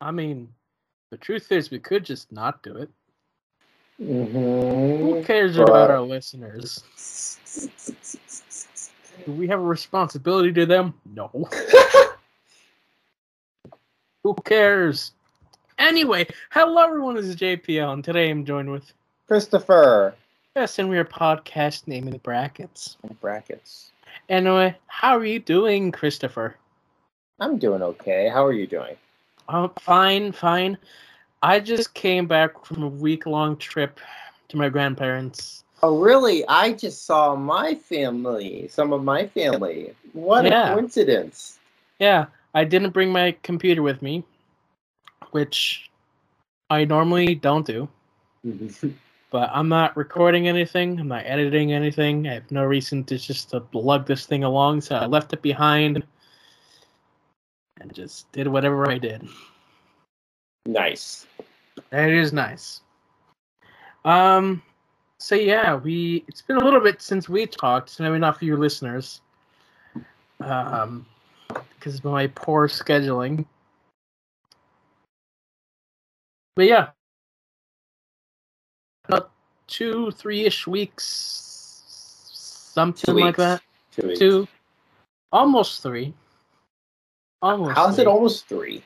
I mean, the truth is, we could just not do it. Mm-hmm. Who cares but- about our listeners? Do we have a responsibility to them? No. Who cares? Anyway, hello everyone, this is JPL, and today I'm joined with Christopher. yes, and we are podcast naming brackets. In brackets. Anyway, how are you doing, Christopher? I'm doing okay. How are you doing? Oh, fine, fine. I just came back from a week long trip to my grandparents. Oh, really? I just saw my family, some of my family. What Yeah. a coincidence. Yeah, I didn't bring my computer with me, which I normally don't do. But I'm not recording anything. I'm not editing anything. I have no reason to just to lug this thing along, so I left it behind and just did whatever I did. Nice. It is nice. Um, so yeah, we it's been a little bit since we talked. So maybe not for you listeners, um, because of my poor scheduling. But yeah, about two, three-ish weeks, something like weeks. that. Two weeks. Two, almost three. Almost. How's three. it almost three?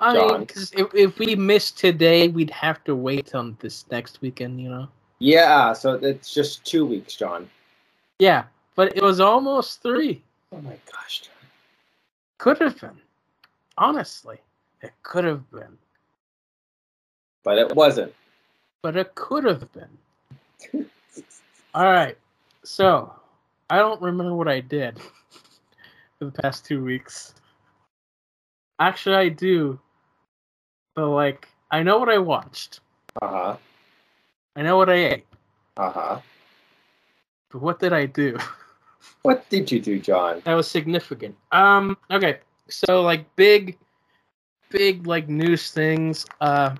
I mean, because if, if we missed today, we'd have to wait till this next weekend, you know? Yeah, so it's just two weeks, John. Yeah, but it was almost three. Oh my gosh, John. Could have been. Honestly, it could have been. But it wasn't. But it could have been. All right. So, I don't remember what I did for the past two weeks. Actually, I do. But, like, I know what I watched, Uh huh. I know what I ate. Uh huh. But what did I do? What did you do, John? that was significant. Um, okay, so like big, big like news things. Uh,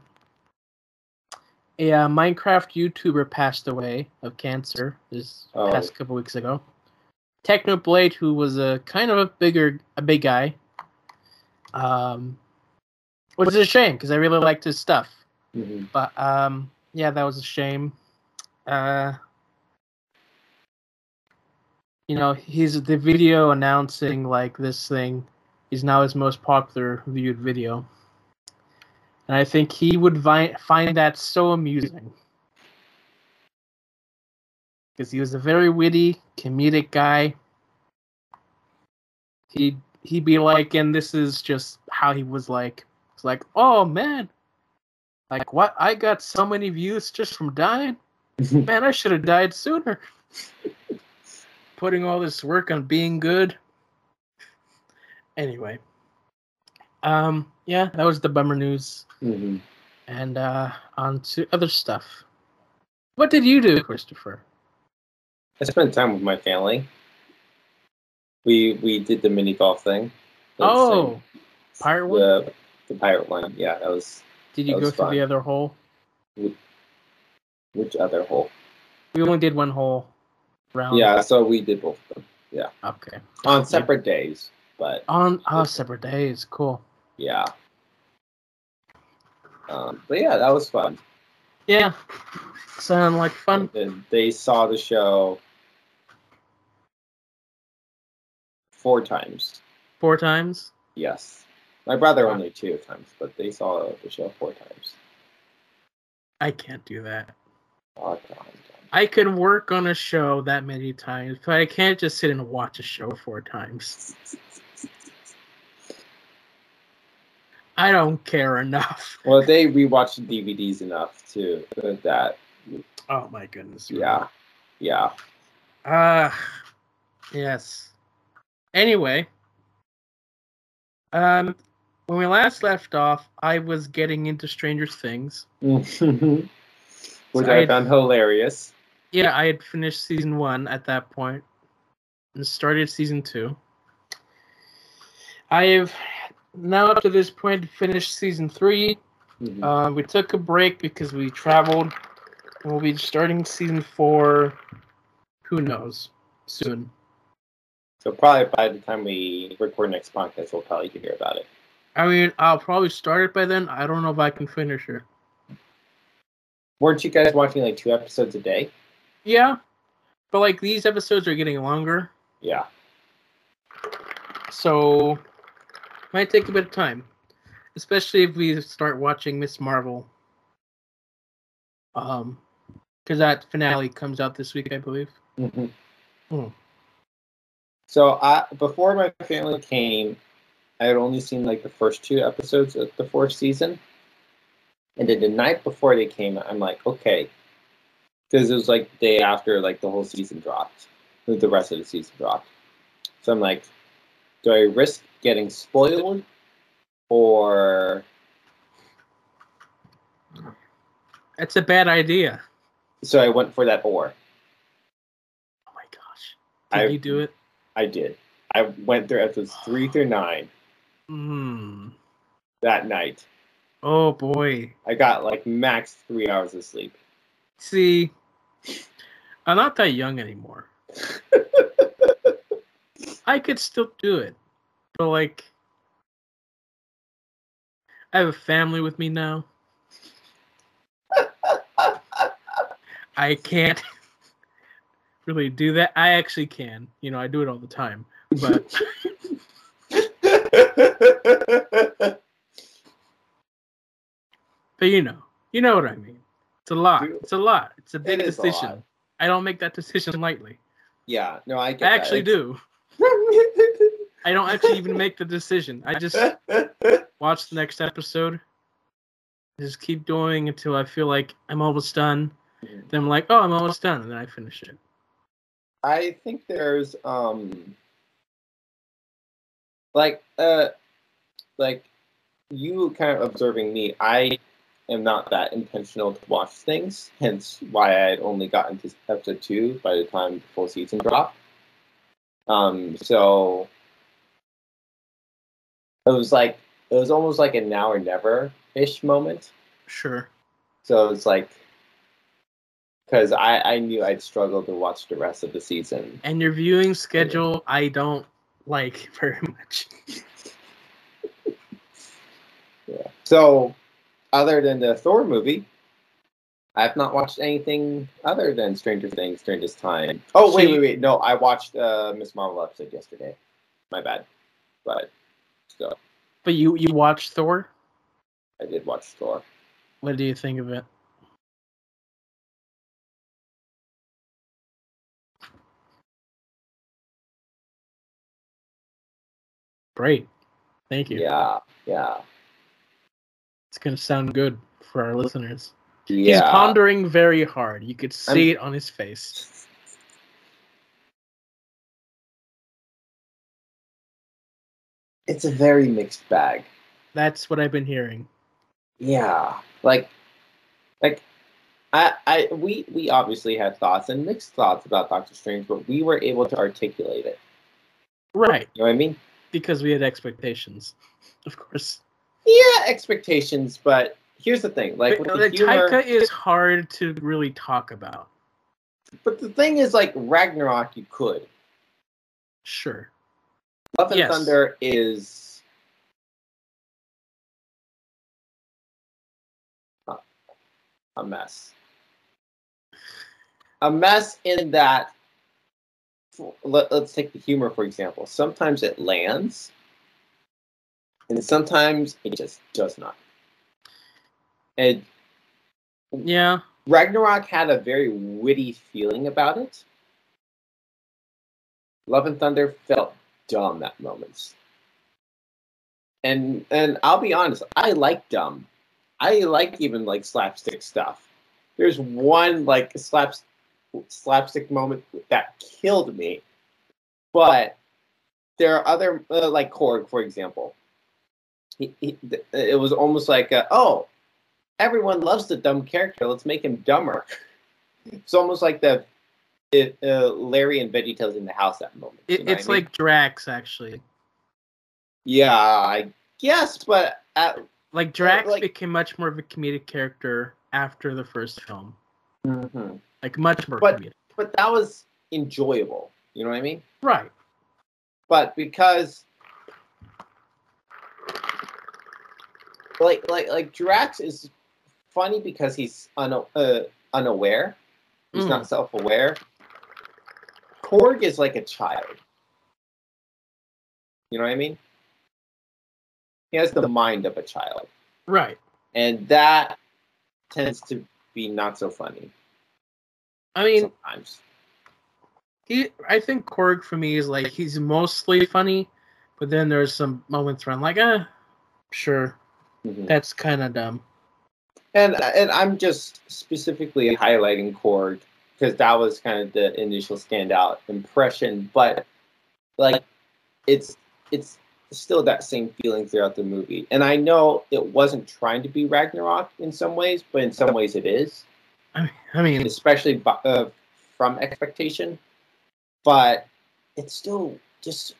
a uh, Minecraft YouTuber passed away of cancer this Oh. past couple weeks ago. Technoblade, who was a kind of a bigger, a big guy. Um, which is a shame because I really liked his stuff. hmm But um, yeah, that was a shame. Uh, you know, he's the video announcing like this thing is now his most popular viewed video, and I think he would vi- find that so amusing because he was a very witty, comedic guy. He he'd be like, and this is just how he was like. It's like, oh man, like what? I got so many views just from dying. Man, I should have died sooner. Putting all this work on being good. Anyway. Um, yeah, that was the bummer news. hmm And uh on to other stuff. What did you do, Christopher? I spent time with my family. We we did the mini golf thing. Oh, pirate one? The pirate one. Yeah, that was Did you go through the other hole? which other hole? We only did one hole round. Yeah, so we did both of them Yeah. Okay. on separate days, but On oh, separate days. Cool. yeah. Um, but yeah, that was fun. Yeah. Sound like fun. And they saw the show four times. Four times. Yes, my brother only two times, but they saw the show four times. I can't do that. Oh, God. I can work on a show that many times, but I can't just sit and watch a show four times. I don't care enough. Well, they rewatched the DVDs enough to that. Oh my goodness. Yeah, yeah. Uh yes. Anyway, um when we last left off, I was getting into Stranger Things. Which So I I- found hilarious. Yeah, I had finished season one at that point and started season two. I have now up to this point finished season three. Mhm. Uh, we took a break because we traveled. And we'll be starting season four. Who knows? Soon. So probably by the time we record next podcast, we'll probably hear about it. I mean, I'll probably start it by then. I don't know if I can finish it. Weren't you guys watching like two episodes a day? Yeah, but like these episodes are getting longer, Yeah. so might take a bit of time, especially if we start watching Miss Marvel. Um, because that finale comes out this week, I believe. hmm Hmm. So I before my family came, I had only seen like the first two episodes of the fourth season, and then the night before they came, I'm like, okay, because it was like the day after like the whole season dropped, the rest of the season dropped. So I'm like, do I risk getting spoiled, or That's a bad idea. so I went for that or. Oh my gosh! Did I you do it? I did. I went through episodes three through nine Hmm. that night. Oh boy. I got like max three hours of sleep. See, I'm not that young anymore. I could still do it, but like, I have a family with me now. I can't really do that. I actually can. You know, I do it all the time. But but you know, you know what I mean. It's a lot. It's a lot. It's a big It is a decision. lot. I don't make that decision lightly. yeah, no, I I actually do. I don't actually even make the decision. I just watch the next episode. Just keep doing until I feel like I'm almost done. Then I'm like, oh, I'm almost done, and then I finish it. I think there's um like uh like you kind of observing me, I am not that intentional to watch things, hence why I had only gotten to episode two by the time the full season dropped. Um so it was like it was almost like a now or never ish moment. Sure. So it's like because I, I knew I'd struggle to watch the rest of the season. And your viewing schedule, I don't like very much. Yeah. So, other than the Thor movie, I've not watched anything other than Stranger Things during this time. Oh wait, wait, wait! No, I watched uh, Miss Marvel episode yesterday. My bad, but still, But you you watched Thor. I did watch Thor. What do you think of it? Great. Thank you. Yeah, yeah, It's gonna sound good for our listeners. Yeah. He's pondering very hard. You could see I'm- it on his face. It's a very mixed bag. That's what I've been hearing. Yeah, like, like, I, I, we, we obviously had thoughts and mixed thoughts about Doctor Strange, but we were able to articulate it. Right. You know what I mean? Because we had expectations. Of course. Yeah, expectations, but here's the thing: like But, the humor, Taika is hard to really talk about. but the thing is, like Ragnarok, you could. Sure. Love and Yes. Thunder is a mess. A mess in that. Let, let's take the humor for example. Sometimes it lands, and sometimes it just does not. And Yeah. Ragnarok had a very witty feeling about it. Love and Thunder felt dumb at moments. And and I'll be honest, I like dumb. I like even like slapstick stuff. There's one like slaps slapstick moment that killed me. But there are other uh, like Korg, for example. He, he, it was almost like, uh, oh, everyone loves the dumb character. Let's make him dumber. It's almost like the it, uh, Larry and VeggieTales in the house at the moment. It, it's I mean? like Drax, actually. yeah, I guess, but at, Like Drax like- became much more of a comedic character after the first film. Mhm. Like much more But- comedic. but that was enjoyable. You know what I mean? Right. But because like like like Drax is funny because he's un, uh, unaware. He's Mm. not self-aware. Korg is like a child. You know what I mean? He has the mind of a child, Right. and that tends to be not so funny I mean, sometimes. he. I think Korg for me is like he's mostly funny, but then there's some moments where I'm like, ah, sure, Mhm. that's kind of dumb. And and I'm just specifically highlighting Korg because that was kind of the initial standout impression. But like, it's it's still that same feeling throughout the movie. And I know it wasn't trying to be Ragnarok in some ways, but in some ways it is, I, mean, especially uh, from expectation. But it's still just.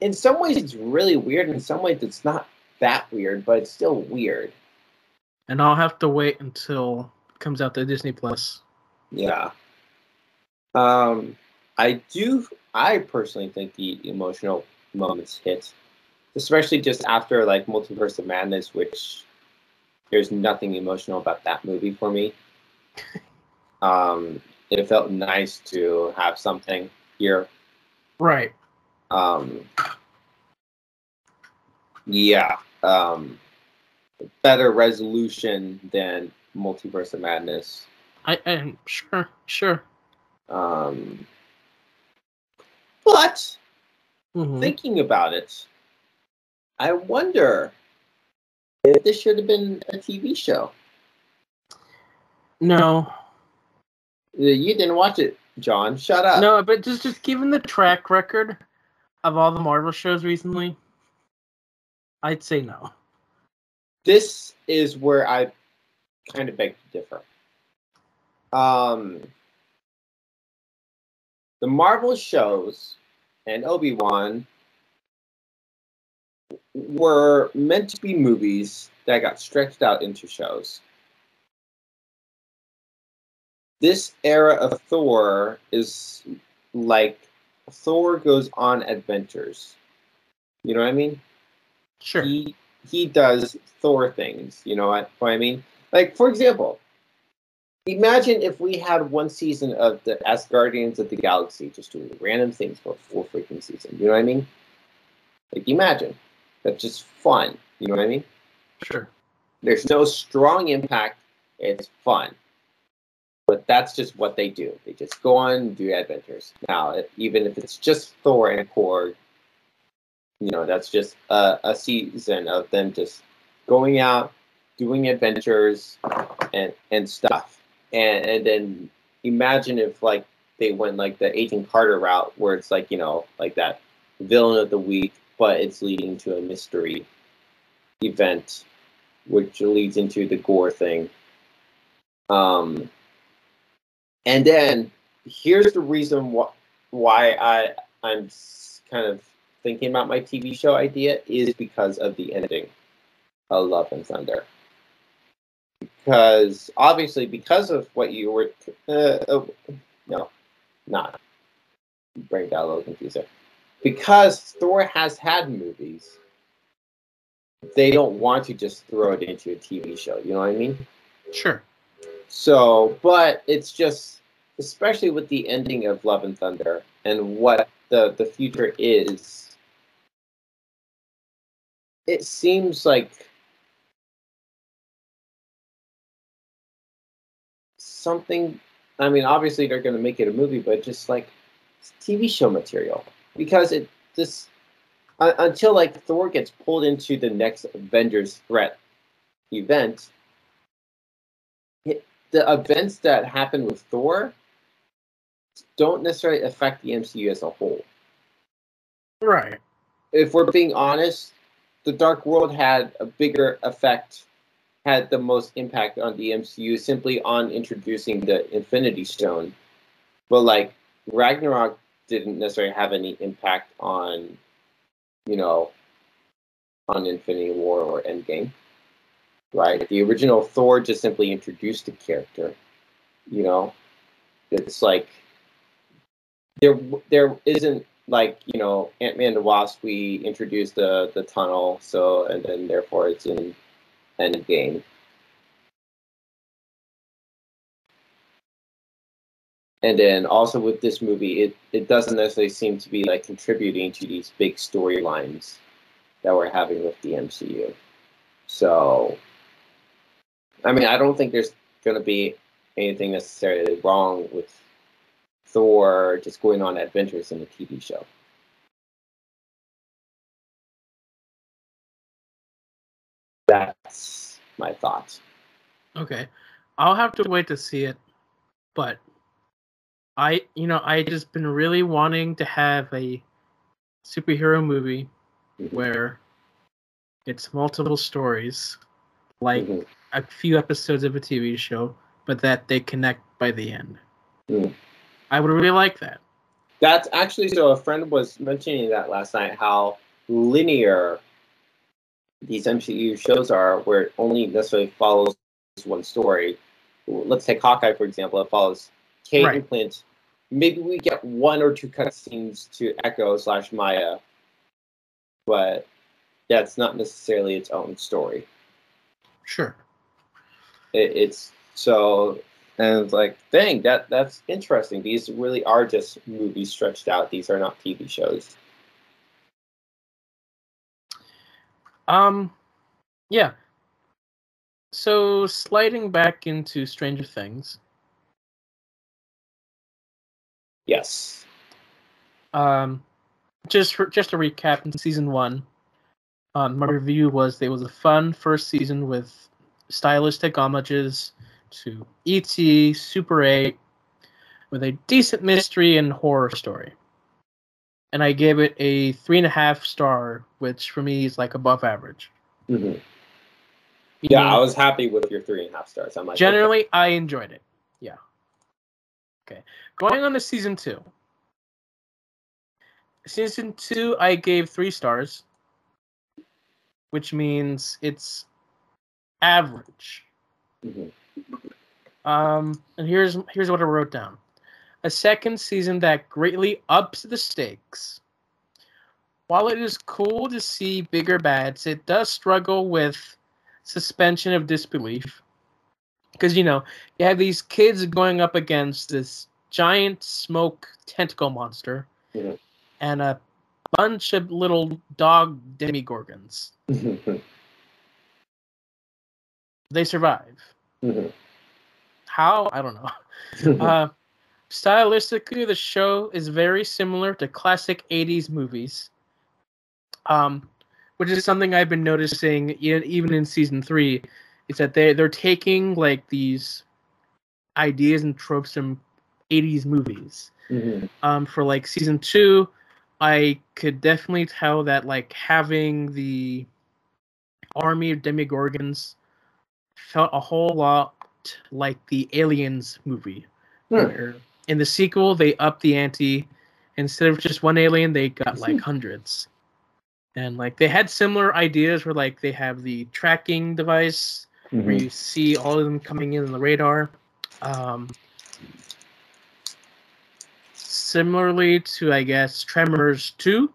In some ways, it's really weird. In some ways, it's not that weird, but it's still weird. and I'll have to wait until it comes out to Disney Plus. Yeah. Um, I do. I personally think the emotional moments hit, especially just after like Multiverse of Madness, which there's nothing emotional about that movie for me. Um, it felt nice to have something here. Right. Um, yeah. Um, better resolution than Multiverse of Madness. I am sure, sure. Um, but Mhm. thinking about it, I wonder this should have been a TV show. No, Uh, You didn't watch it, John. Shut up. no, but just just given the track record of all the Marvel shows recently, I'd say no. This is where I kind of beg to differ. Um, the Marvel shows and Obi Wan were meant to be movies that got stretched out into shows. This era of Thor is like Thor goes on adventures. You know what I mean? Sure. he he does Thor things. You know what, what I mean? Like for example, imagine if we had one season of the Asgardians of the Galaxy just doing random things for a full freaking season. You know what I mean? Like imagine that's just fun. You know what I mean? Sure. There's no strong impact. It's fun. But that's just what they do. They just go on and do adventures. Now, if, even if it's just Thor and Korg, you know, that's just a, a season of them just going out, doing adventures and and stuff. And and then imagine if like they went like the Agent Carter route where it's like, you know, like that villain of the week, but it's leading to a mystery event which leads into the gore thing. Um, and then here's the reason wh- why I I'm kind of thinking about my TV show idea is because of the ending of Love and Thunder. Because obviously, because of what you were, uh, uh, no, not bring that a little confusing. Because Thor has had movies, they don't want to just throw it into a TV show. You know what I mean? Sure. So, but it's just, especially with the ending of Love and Thunder and what the the future is, it seems like something. I mean, obviously they're going to make it a movie, but just like TV show material because it this uh, until like Thor gets pulled into the next Avengers threat event the events that happen with Thor don't necessarily affect the MCU as a whole. Right. If we're being honest, the Dark World had a bigger effect, had the most impact on the MCU simply on introducing the Infinity Stone. But like Ragnarok didn't necessarily have any impact on, you know, on Infinity War or Endgame right? The original Thor just simply introduced the character. You know, it's like there there isn't like you know Ant Man the Wasp, we introduced the the tunnel, so and then therefore it's in End And then also with this movie, it, it doesn't necessarily seem to be like contributing to these big storylines that we're having with the MCU. So, I mean, I don't think there's going to be anything necessarily wrong with Thor just going on adventures in the TV show. That's my thoughts. Okay. I'll have to wait to see it, but I, you know, I just been really wanting to have a superhero movie where it's multiple stories, like mm-hmm. a few episodes of a TV show, but that they connect by the end. Mm. I would really like that. That's actually so. A friend was mentioning that last night. How linear these MCU shows are, where it only necessarily follows one story. Let's take Hawkeye for example. It follows Kate right. and Clint. Maybe we get one or two cutscenes to Echo slash Maya, but that's not necessarily its own story. Sure. It, it's so, and it's like, dang, that that's interesting. These really are just movies stretched out. These are not TV shows. Um, yeah. So sliding back into Stranger Things. Yes. Um, just for, just to recap, in season one, um, my review was it was a fun first season with stylistic homages to E.T., Super 8, with a decent mystery and horror story. And I gave it a three and a half star, which for me is like above average. Mm-hmm. Yeah, I was happy with your three and a half stars. I'm like, generally, okay. I enjoyed it. Yeah. Okay, going on to season two. Season two, I gave three stars, which means it's average. Mm-hmm. Um, and here's here's what I wrote down: a second season that greatly ups the stakes. While it is cool to see bigger bads, it does struggle with suspension of disbelief. Because you know you have these kids going up against this giant smoke tentacle monster mm-hmm. and a bunch of little dog demogorgons. they survive. Mm-hmm. How? I don't know. uh, stylistically, the show is very similar to classic 80s movies, um, which is something I've been noticing even in season three. Is that they they're taking like these ideas and tropes from 80s movies. Mm-hmm. Um, for like season two, I could definitely tell that like having the army of demogorgons felt a whole lot like the Aliens movie, hmm. where in the sequel they upped the ante. Instead of just one alien, they got like hundreds. And like they had similar ideas where like they have the tracking device mm-hmm. where you see all of them coming in on the radar. Um, similarly to I guess Tremors 2,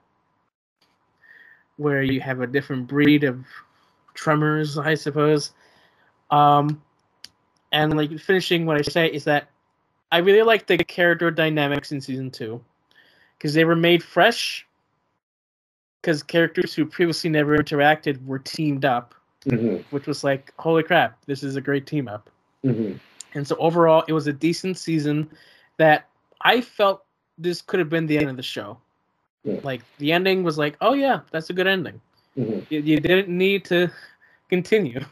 where you have a different breed of tremors, I suppose. Um, and like finishing what I say is that I really like the character dynamics in season two because they were made fresh. Because characters who previously never interacted were teamed up, mm-hmm. which was like, holy crap, this is a great team up. Mm-hmm. And so overall, it was a decent season that I felt this could have been the end of the show. Yeah. Like the ending was like, oh yeah, that's a good ending. Mm-hmm. You, you didn't need to continue.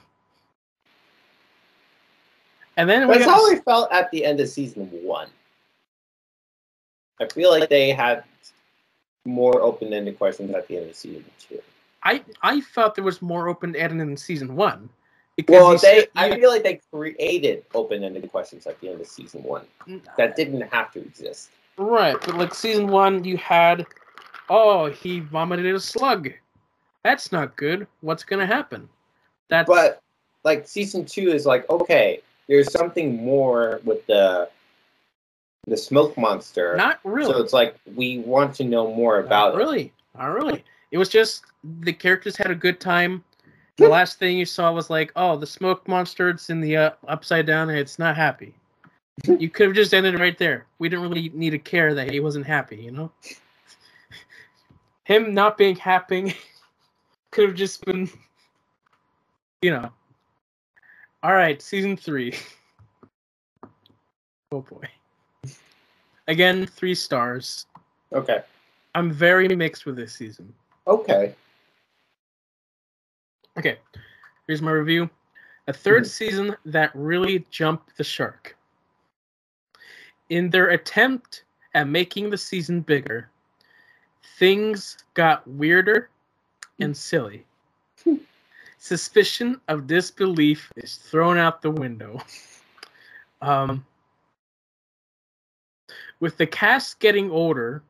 And then that's how we felt at the end of season one. I feel like they had more open-ended questions at the end of season two. I I felt there was more open-ended in season one. Well, they said, I feel like they created open-ended questions at the end of season one that didn't have to exist. Right, but like season one, you had, oh, he vomited a slug. That's not good. What's gonna happen? That's but like season two is like okay, there's something more with the the smoke monster. Not really. So it's like we want to know more about Not really. Not really. It was just the characters had a good time. The last thing you saw was like, oh, the smoke monster. It's in the uh, upside down. and It's not happy. you could have just ended right there. We didn't really need to care that he wasn't happy. You know, him not being happy could have just been, you know. All right, season three. Oh boy. Again, three stars. Okay. I'm very mixed with this season. Okay. Okay, here's my review. A 3rd Mhm. season that really jumped the shark. In their attempt at making the season bigger, things got weirder and silly. Suspicion of disbelief is thrown out the window. Um, with the cast getting older,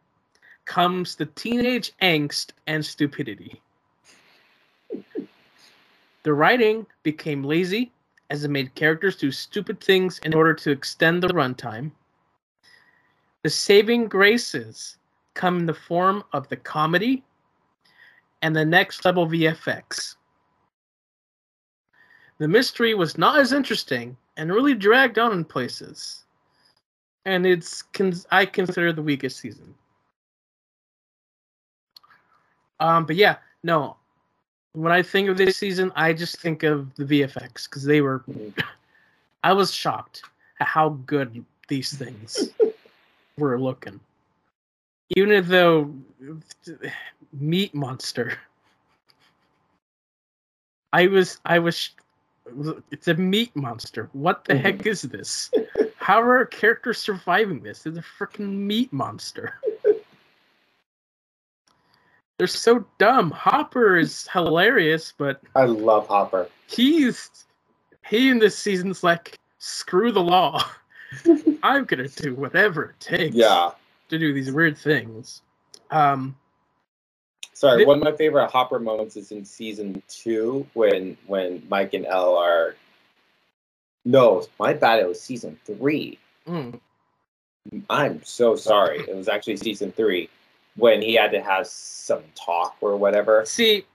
comes the teenage angst and stupidity. The writing became lazy as it made characters do stupid things in order to extend the runtime. The saving graces come in the form of the comedy and the next level VFX. The mystery was not as interesting and really dragged on in places. And it's I consider the weakest season. Um, but yeah, no, when I think of this season, I just think of the VFX because they were. I was shocked at how good these things were looking. Even though Meat Monster, I was I was. It's a meat monster. What the heck is this? How are characters surviving this? It's a freaking meat monster. They're so dumb. Hopper is hilarious, but I love Hopper. he's he in this season's like screw the law. I'm gonna do whatever it takes Yeah. to do these weird things. Um, Sorry, Th- one of my favorite Hopper moments is in season two when when Mike and El are. No, my bad. It was season three. mm, I'm so sorry. It was actually season three when he had to have some talk or whatever, see,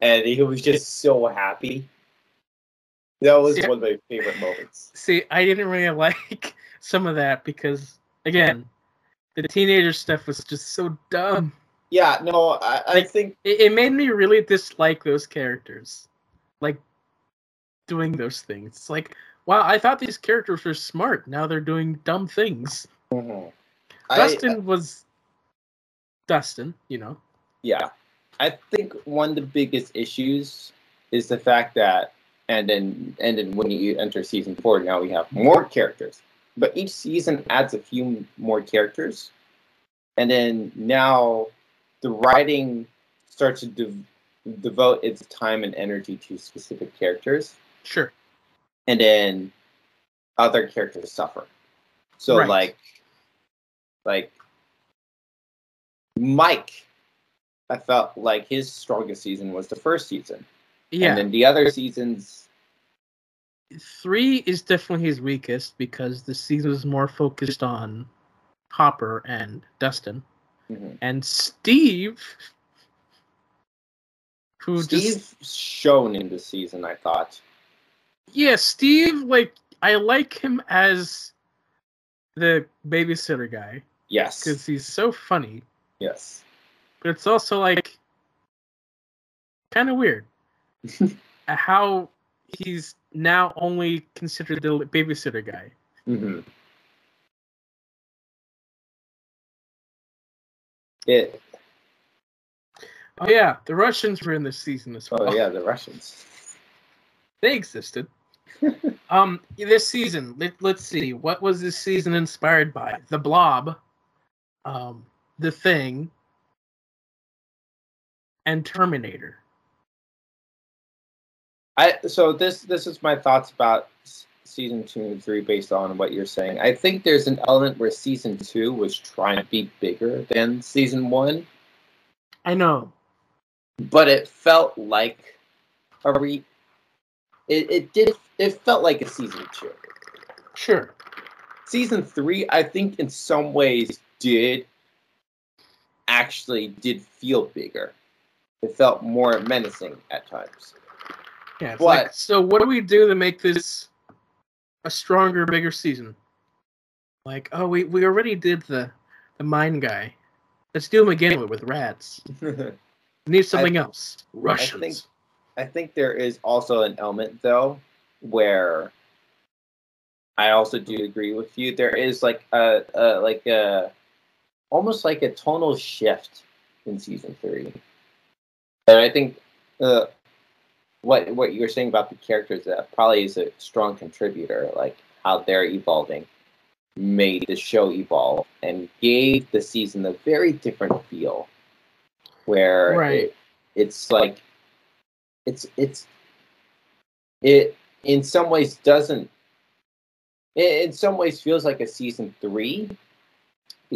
and he was just so happy. That was Yeah. one of my favorite moments. see, I didn't really like some of that because again, the teenager stuff was just so dumb. Yeah, no, I, I Like- think It, it made me really dislike those characters, like doing those things. It's like, wow, I thought these characters were smart. Now they're doing dumb things. Mhm. I- Dustin was Dustin, you know. Yeah. I think one of the biggest issues is the fact that and then and then when you enter season four, now we have more characters. But each season adds a few more characters. And then now the writing starts to dev- devote its time and energy to specific characters. Sure. And then other characters suffer. So Right. like like Mike I felt like his strongest season was the first season. Yeah. And then the other seasons, Three is definitely his weakest because the season was more focused on Hopper and Dustin. Mhm. And Steve, who Steve just shone in the season, I thought. yeah, Steve like I like him as the babysitter guy Yes. because he's so funny, Yes. but it's also like kind of weird how he's now only considered the babysitter guy. hmm It. Oh yeah, the Russians were in this season as well. Oh yeah, the Russians. They existed. um, this season, let, let's see, what was this season inspired by? The Blob, um, The Thing, and Terminator. I so this this is my thoughts about season two and three based on what you're saying. I think there's an element where season two was trying to be bigger than season one, I know. but it felt like a re. It, it did. It felt like a season two. Sure. season three, I think in some ways did actually did feel bigger. It felt more menacing at times. Yeah. But- like, so what do we do to make this a stronger, bigger season? Like, oh, we we already did the the mine guy. Let's do him again with, rats. We need something else. Russians. think- I think there is also an element though where I also do agree with you. There is like a, a like a almost like a tonal shift in season three, and I think uh, what what you're saying about the characters that probably is a strong contributor, like how they're evolving, made the show evolve and gave the season a very different feel, where Right. it, it's like it's it's it in some ways doesn't it in some ways feels like a season three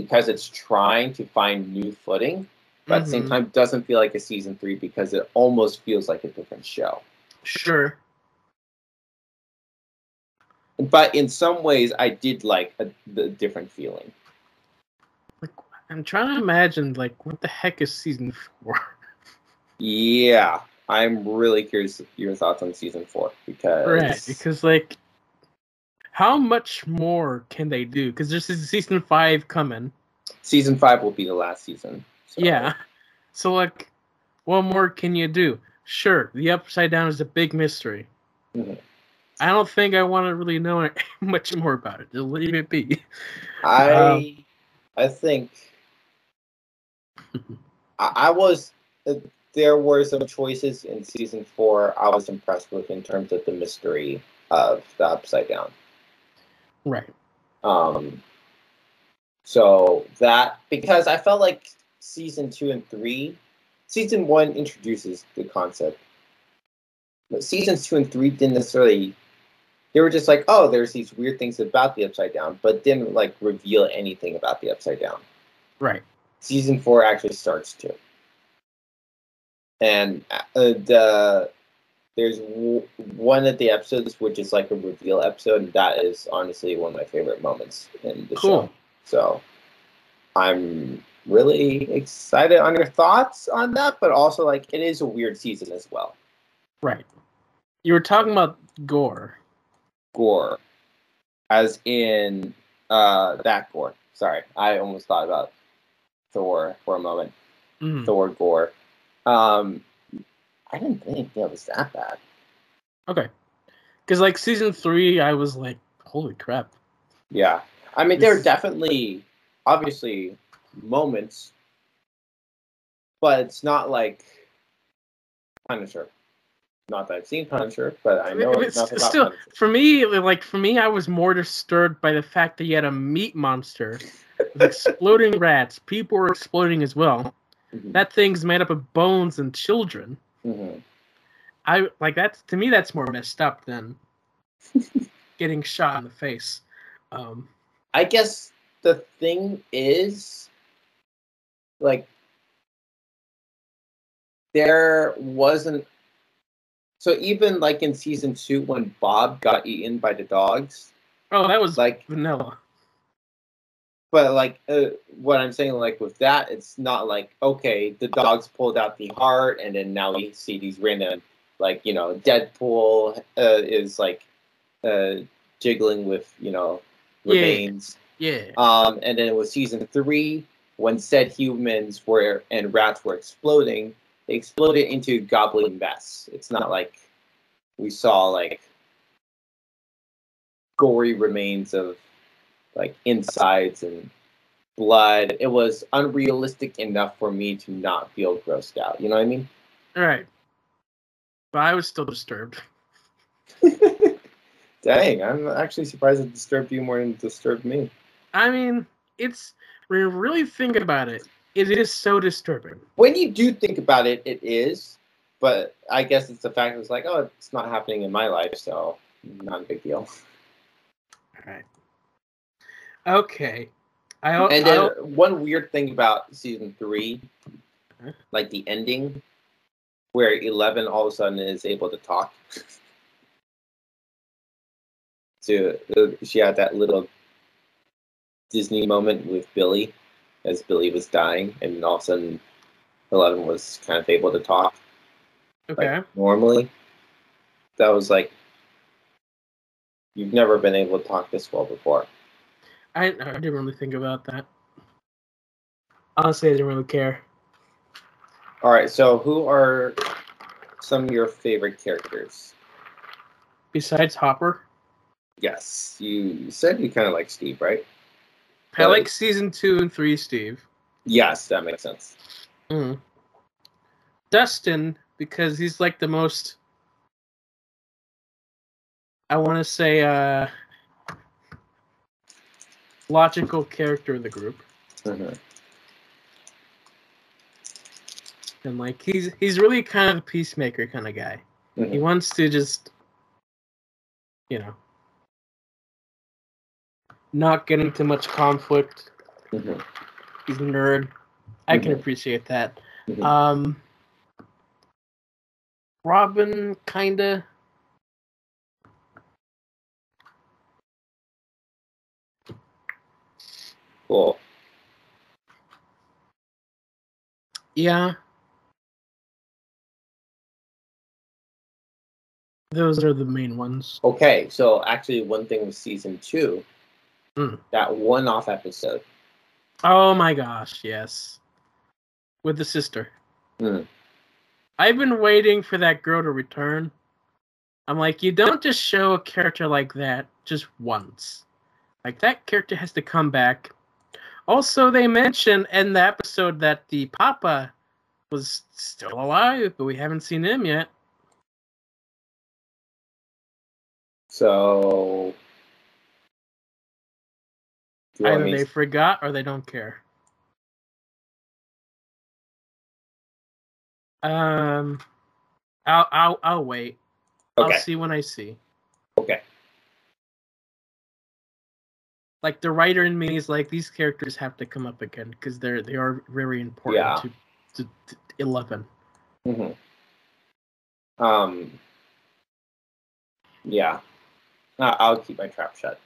because it's trying to find new footing but at the same Mhm. time doesn't feel like a season three because it almost feels like a different show Sure. but in some ways i did like a, the different feeling Like, I'm trying to imagine, like, what the heck is season four? yeah i'm really curious your thoughts on season four because right. Because, like, how much more can they do? Because there's season five coming. season five will be the last season so- Yeah. So, like, what more can you do? Sure, the upside down is a big mystery. Mhm. I don't think I want to really know much more about it. Just leave it be. I Um, I think I, I was uh, there were some choices in season four I was impressed with in terms of the mystery of the upside down. Right. Um so that because I felt like season two and three season one introduces the concept. But seasons two and three didn't necessarily they were just like, oh, there's these weird things about the upside down, but didn't like reveal anything about the upside down. Right. season four actually starts to. And uh, the there's w- one of the episodes which is like a reveal episode, and that is honestly one of my favorite moments in the Cool. show. So I'm really excited on your thoughts on that, but also like it is a weird season as well. Right. You were talking about gore. Gore, as in uh that gore. Sorry, I almost thought about Thor for a moment. Mhm. Thor gore. Um, I didn't think it was that bad. Okay. Because, like, season three, I was like, holy crap. Yeah, I mean there are definitely, obviously, moments, but it's not like Punisher. Not that I've seen Punisher, but I know It's about still, Punisher. for me, like, for me, I was more disturbed by the fact that you had a meat monster with exploding rats. People were exploding as well. Mhm, That thing's made up of bones and children. Mhm. I like that's to me that's more messed up than getting shot in the face. Um, I guess the thing is, like, there wasn't. So even like in season two, when Bob got eaten by the dogs, oh, that was like vanilla. But like uh, what I'm saying, like with that, it's not like okay, the dogs pulled out the heart, and then now we see these random, like you know, Deadpool uh, is like uh, jiggling with you know remains. Yeah. Um, and then with season three, when said humans were and rats were exploding, they exploded into goblin mess. It's not like we saw like gory remains of like insides and blood. It was unrealistic enough for me to not feel grossed out. You know what I mean? All right. But I was still disturbed. Dang, I'm actually surprised it disturbed you more than it disturbed me. I mean, it's when you really think about it, it is so disturbing. when you do think about it, it is. But I guess it's the fact that it's like, oh, it's not happening in my life, so not a big deal. All right. Okay. I And then I'll- one weird thing about season three, like the ending, where Eleven all of a sudden is able to talk. to uh, she had that little Disney moment with Billy, as Billy was dying, and all of a sudden, Eleven was kind of able to talk. Okay. Like, normally, that was like you've never been able to talk this well before. I I didn't really think about that. Honestly, I didn't really care. All right, so who are some of your favorite characters? Besides Hopper, Yes, you said you kind of like Steve, right? I like season two and three, Steve. Yes, that makes sense. Mm. Dustin, because he's like the most. I want to say uh, logical character of the group, hmm and like he's he's really kind of a peacemaker kind of guy. He hmm wants to just, you know, not get into much conflict. hmm He's a nerd. I can appreciate that. Um, Robin, kinda. Cool. Yeah. Those are the main ones. Okay, so actually, one thing with season two, Mm. that one-off episode. Oh my gosh, yes. With the sister. Mm. I've been waiting for that girl to return. I'm like, you don't just show a character like that just once. Like that character has to come back. Also, they mentioned in the episode that the Papa was still alive, but we haven't seen him yet. So, do you want Either they forgot or they don't care. Um, I'll I'll I'll wait. Okay. I'll see when I see. Okay. Like the writer in me is like these characters have to come up again because they're they are very important Yeah. to, to, to Eleven. hmm Um. Yeah. I- I'll keep my trap shut.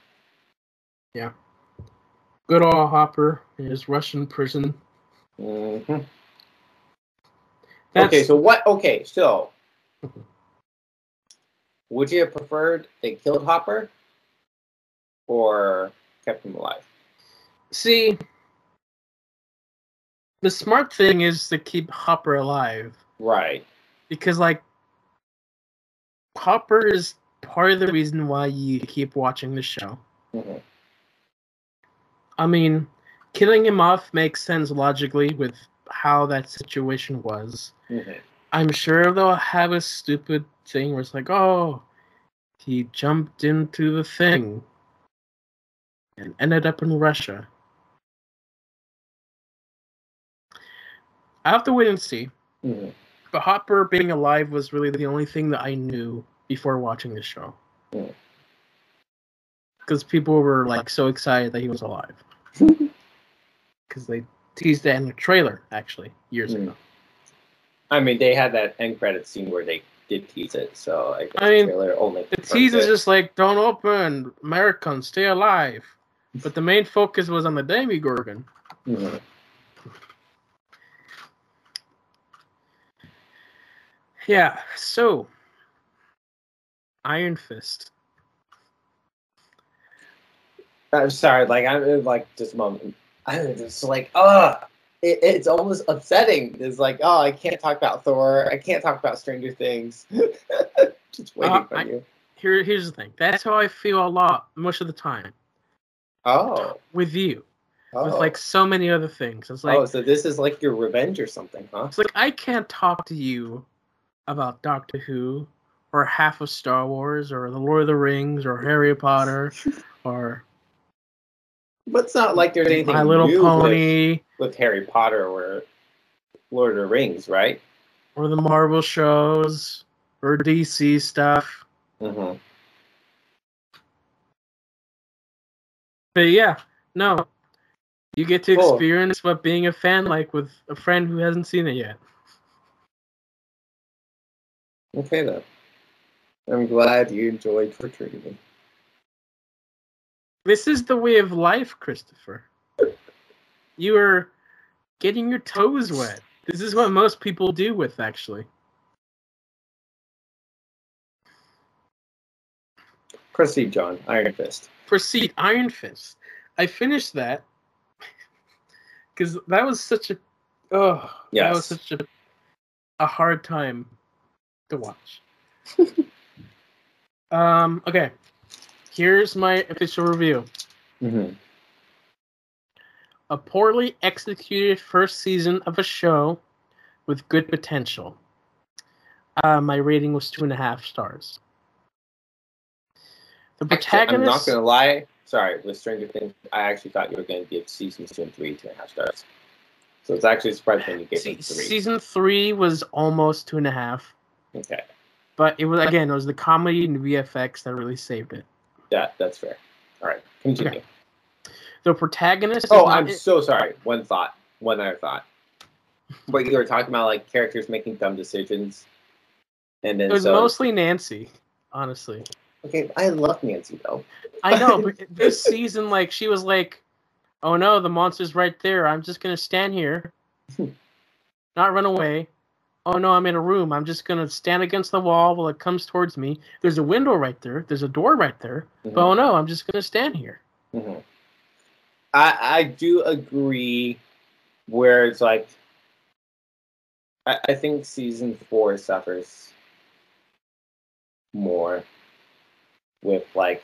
Yeah. Good old Hopper in his Russian prison. hmm Okay, so what? Okay, so would you have preferred they killed Hopper or kept him alive? see, the smart thing is to keep Hopper alive Right. because like Hopper is part of the reason why you keep watching the show. hmm I mean, killing him off makes sense logically with how that situation was. hmm I'm sure they'll have a stupid thing where it's like, oh, he jumped into the thing and ended up in Russia. I have to wait and see. hmm But Hopper being alive was really the only thing that I knew before watching the show. Because people were like so excited that he was alive. Because they teased that in the trailer, actually, years Hmm. ago. I mean, they had that end credit scene where they did tease it, so I guess I mean, the trailer only. The tease is just like, don't open, Americans, stay alive. But the main focus was on the Demogorgon. Mhm. Yeah, so Iron Fist. I'm sorry, like I'm like just a moment. I'm just like, ugh. It, it's almost upsetting. It's like, oh, I can't talk about Thor. I can't talk about Stranger Things. just waiting Uh, for I- you. Here, here's the thing. That's how I feel a lot, most of the time, Oh, with you, oh. with like so many other things. It's like, oh, so this is like your revenge or something, huh? it's like I can't talk to you about Doctor Who, or half of Star Wars, or The Lord of the Rings, or Harry Potter, or But it's not like there's anything My Little Pony, with, with Harry Potter or Lord of the Rings, right? or the Marvel shows, or DC stuff. Mm-hmm. But yeah, no. You get to Cool. experience what being a fan like with a friend who hasn't seen it yet. Okay then. I'm glad you enjoyed torturing me. This is the way of life, Christopher. You are getting your toes wet. This is what most people do with actually. Proceed, John. Iron Fist. Proceed, Iron Fist. I finished that because that was such a oh Yes. that was such a a hard time to watch. um. Okay. Here's my official review. Mm-hmm. A poorly executed first season of a show with good potential. Uh, my rating was two and a half stars. The I'm not gonna lie. Sorry, with Stranger Things, I actually thought you were gonna give season two and three two and a half stars. So it's actually surprising you gave Se- it three. season three was almost two and a half, Okay, but it was again it was the comedy and VFX that really saved it. that that's fair. All right, continue. Okay. The protagonist. Oh, I'm so sorry. One thought. One other thought. But you were talking about like characters making dumb decisions, and then It was so mostly Nancy, honestly. Okay. I love Nancy though. I know, but this season, like, she was like, "Oh no, the monster's right there. I'm just gonna stand here, not run away. Oh no, I'm in a room. I'm just gonna stand against the wall while it comes towards me. There's a window right there. There's a door right there. But oh no, I'm just gonna stand here. Mhm. I I do agree. Where it's like, I, I think season four suffers more with like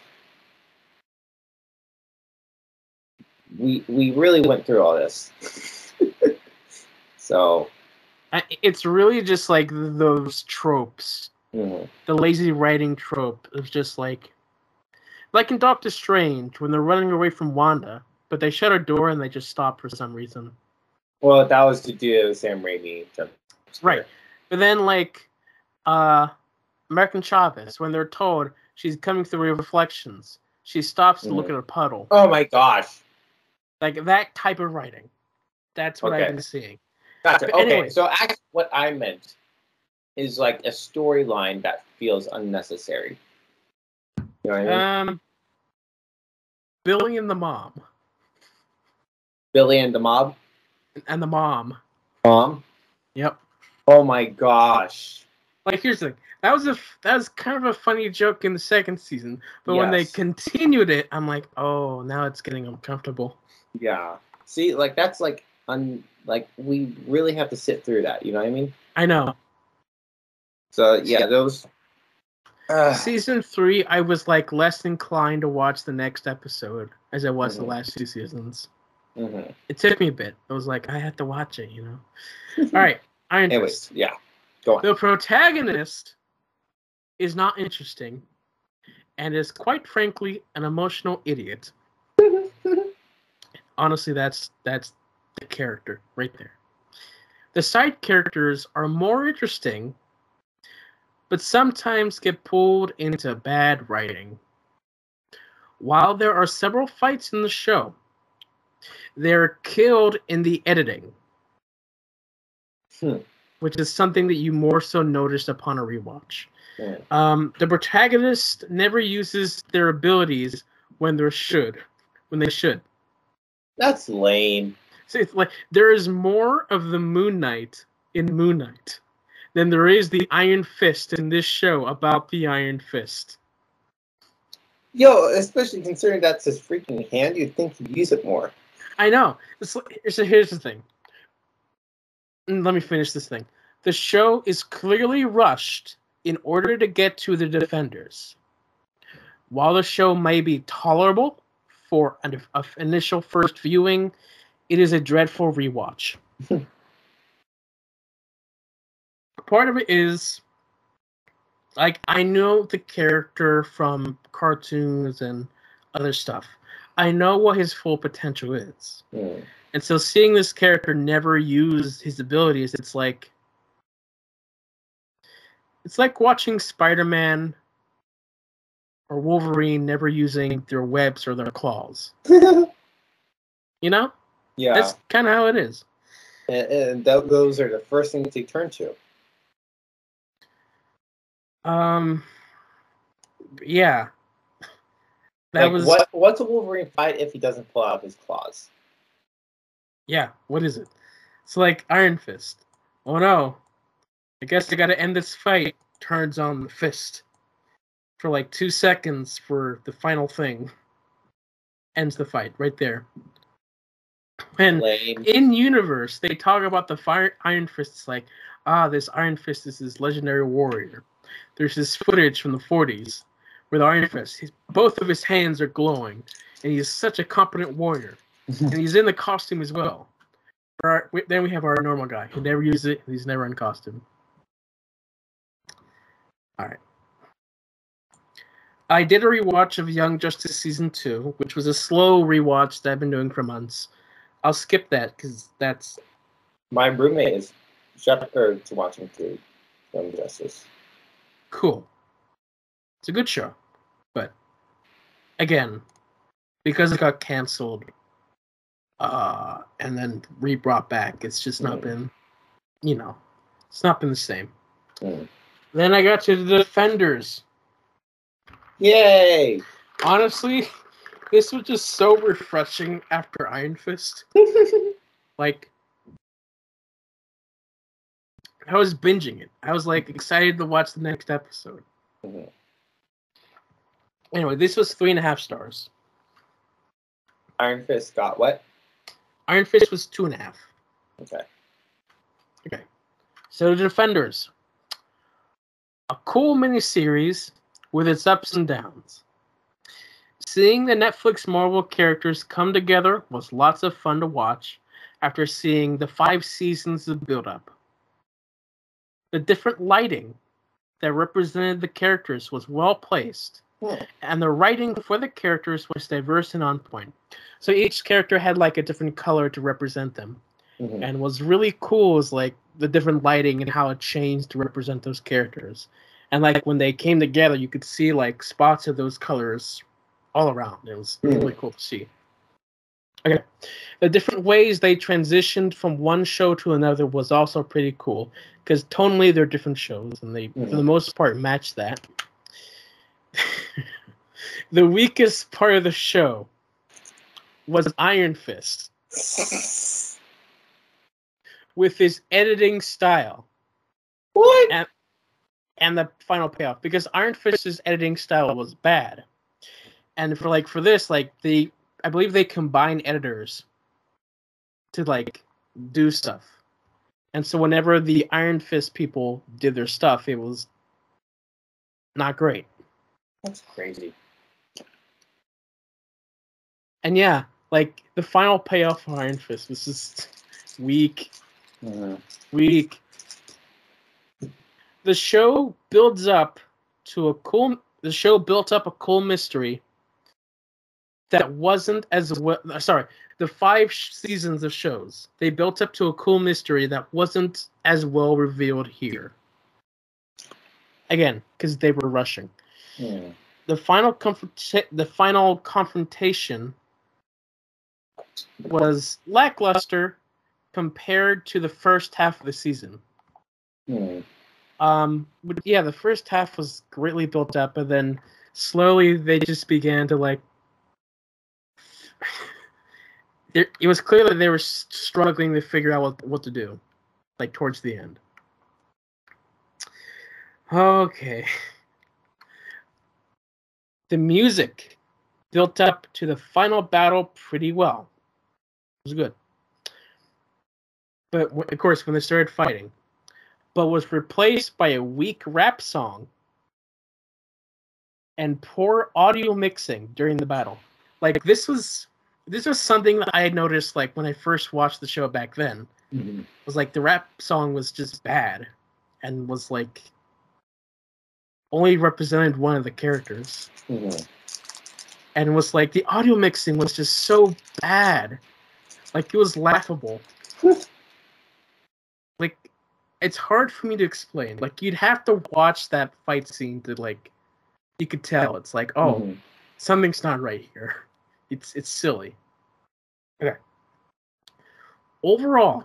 we we really went through all this. so it's really just like those tropes, mhm. the lazy writing trope of just like, like in Doctor Strange when they're running away from Wanda, but they shut a door and they just stop for some reason. well, that was to do with Sam Raimi. Right. But then like uh America Chavez, when they're told she's coming through reflections, she stops to look Mhm. at a puddle. Oh my gosh. Like that type of writing. That's what Okay. I've been seeing. Gotcha. But Okay, anyway. so actually, what I meant is like a storyline that feels unnecessary. You know what I mean? Um Billy and the mom. Billy and the mob. And the mom. Mom. Yep. Oh my gosh. Like here's the thing. That was a that was kind of a funny joke in the second season, but when they continued it, I'm like, oh, now it's getting uncomfortable. Yeah. See, like that's like un like we really have to sit through that. You know what I mean? I know. So yeah, those. Uh, Season three, I was like less inclined to watch the next episode as I was Mhm. the last two seasons. mhm. It took me a bit. I was like, I had to watch it, you know. All right, Iron Anyways, Fist. yeah. Go on. The protagonist is not interesting, and is quite frankly an emotional idiot. Honestly, that's that's the character right there. The side characters are more interesting, but sometimes get pulled into bad writing. While there are several fights in the show, they're killed in the editing, Hmm. Which is something that you more so noticed upon a rewatch. Yeah. Um, the protagonist never uses their abilities when they should, when they should. That's lame. So it's like there is more of the Moon Knight in Moon Knight than there is the Iron Fist in this show about the Iron Fist. Yo, especially considering that's his freaking hand, you'd think he'd use it more. I know. It's, so here's the thing. Mm, Let me finish this thing. The show is clearly rushed in order to get to the defenders. While the show may be tolerable for an initial first viewing, it is a dreadful rewatch. Part of it is like I know the character from cartoons and other stuff. I know what his full potential is. Hmm. And so seeing this character never use his abilities, it's like it's like watching Spider-Man or Wolverine never using their webs or their claws. You know? yeah, That's kind of how it is. and, and th- those are the first things they turn to. Um yeah. That like, was what what's a Wolverine fight if he doesn't pull out his claws? Yeah, what is it? It's like Iron Fist. Oh no. I guess I gotta end this fight. Turns on the fist. For like two seconds for the final thing. Ends the fight right there. And Lame. in universe, they talk about the fire Iron Fists like, ah, this Iron Fist is this legendary warrior. There's this footage from the 40s with Iron Fist. He's, both of his hands are glowing, and he's such a competent warrior. And he's in the costume as well. Our, then we have our normal guy who never uses it. He's never in costume. All right. I did a rewatch of Young Justice season two, which was a slow rewatch that I've been doing for months. I'll skip that because that's my roommate is shepherd to watching through Young Justice. Cool. It's a good show, but again, because it got canceled, uh, and then re brought back, it's just not mm. been, you know, it's not been the same. Mm. Then I got to the Defenders. Yay! Honestly, this was just so refreshing after Iron Fist. like, I was binging it. I was like excited to watch the next episode. Mm-hmm. Anyway, this was three and a half stars. Iron Fist got what? Iron Fist was two and a half. Okay. Okay. So the Defenders. A cool miniseries with its ups and downs. Seeing the Netflix Marvel characters come together was lots of fun to watch after seeing the five seasons of build up. The different lighting that represented the characters was well placed. And the writing for the characters was diverse and on point. So each character had like a different color to represent them. Mm-hmm. And was really cool is like the different lighting and how it changed to represent those characters. And like when they came together, you could see like spots of those colors all around. It was mm-hmm. really cool to see. Okay. The different ways they transitioned from one show to another was also pretty cool because tonally they're different shows and they, mm-hmm. for the most part, match that. the weakest part of the show was Iron Fist with his editing style. What? And, and the final payoff because Iron Fist's editing style was bad. And for like for this, like the I believe they combine editors to like do stuff. And so whenever the Iron Fist people did their stuff, it was not great. That's crazy. And yeah, like the final payoff for Iron Fist was just weak, uh-huh. weak. The show builds up to a cool. The show built up a cool mystery that wasn't as well. Sorry, the five sh- seasons of shows they built up to a cool mystery that wasn't as well revealed here. Again, because they were rushing. The final confront- the final confrontation was lackluster compared to the first half of the season. Hmm. Um, but yeah, the first half was greatly built up, and then slowly they just began to like. it, it was clear that they were struggling to figure out what, what to do, like towards the end. Okay. The music built up to the final battle pretty well It was good. But of course, when they started fighting, but was replaced by a weak rap song and poor audio mixing during the battle. Like this was this was something that I had noticed like when I first watched the show back then. Mm-hmm. Was like the rap song was just bad and was like only represented one of the characters. Mm-hmm. And was like the audio mixing was just so bad like it was laughable. like it's hard for me to explain. Like you'd have to watch that fight scene to like you could tell it's like, oh, mm-hmm. something's not right here. It's it's silly. Okay. Overall,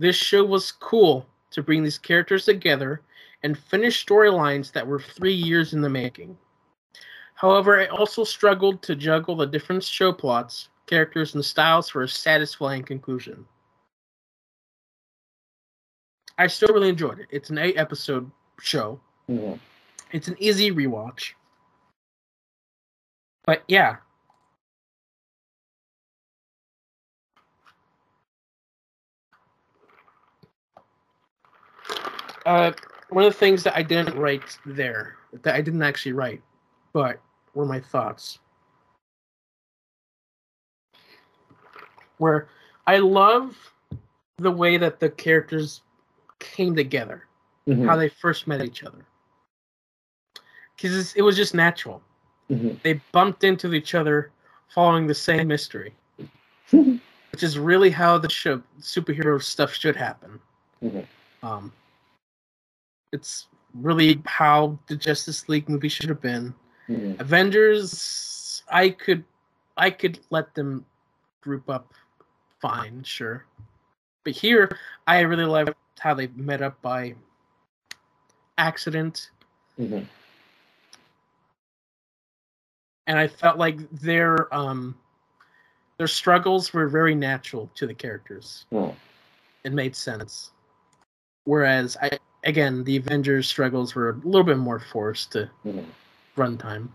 this show was cool to bring these characters together and finished storylines that were three years in the making. However, I also struggled to juggle the different show plots, characters, and styles for a satisfying conclusion. I still really enjoyed it. It's an eight episode show. Mm-hmm. It's an easy rewatch. But yeah. Uh, one of the things that I didn't write there, that I didn't actually write, but were my thoughts. Where I love the way that the characters came together, Mhm. how they first met each other. Because it was just natural. Mhm. They bumped into each other following the same mystery, which is really how the show, superhero stuff should happen. Mhm. Um, it's really how the Justice League movie should have been. Mhm. Avengers, I could, I could let them group up, fine, sure. But here, I really liked how they met up by accident, Mhm. and I felt like their um, their struggles were very natural to the characters. Mhm. It made sense. Whereas I, again, the Avengers struggles were a little bit more forced to Mhm. runtime.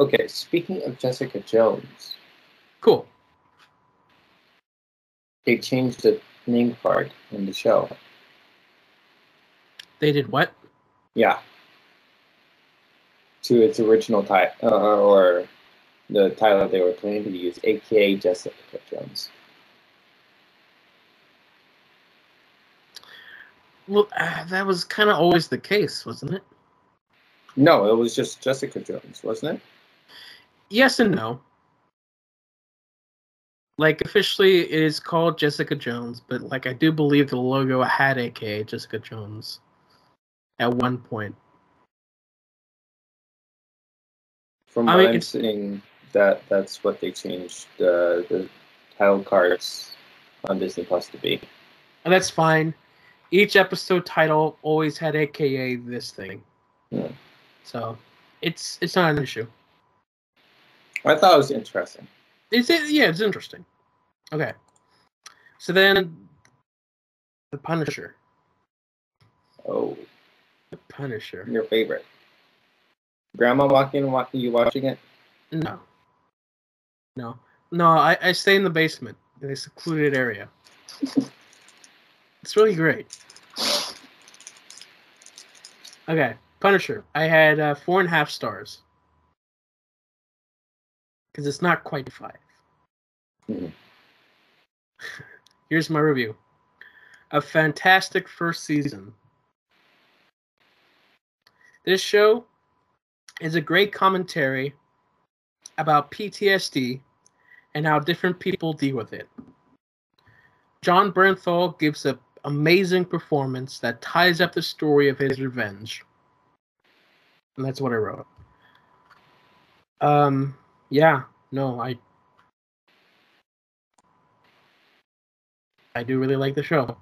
Okay, speaking of Jessica Jones, Cool. they changed the name card in the show. They did what? Yeah. To its original title, uh, or the title they were planning to use, aka Jessica Jones. Well, uh, that was kind of always the case, wasn't it? No, it was just Jessica Jones, wasn't it? Yes and no. Like officially, it is called Jessica Jones, but like I do believe the logo had AKA Jessica Jones at one point. From I what mean, I'm seeing, that that's what they changed uh, the title cards on Disney Plus to be. And that's fine. Each episode title always had AKA this thing, Yeah. so it's it's not an issue. I thought it was interesting. It's it, yeah, it's interesting. Okay, so then the Punisher, Oh, the Punisher. your favorite. Grandma walking, wa- you watching it? No. No. No, I, I stay in the basement in a secluded area. it's really great. Okay, Punisher. I had uh, four and a half stars. Because it's not quite five. Mhm. Here's my review. A fantastic first season. This show is a great commentary about PTSD and how different people deal with it. Jon Bernthal gives an amazing performance that ties up the story of his revenge. And that's what I wrote. Um, yeah, no, I I do really like the show.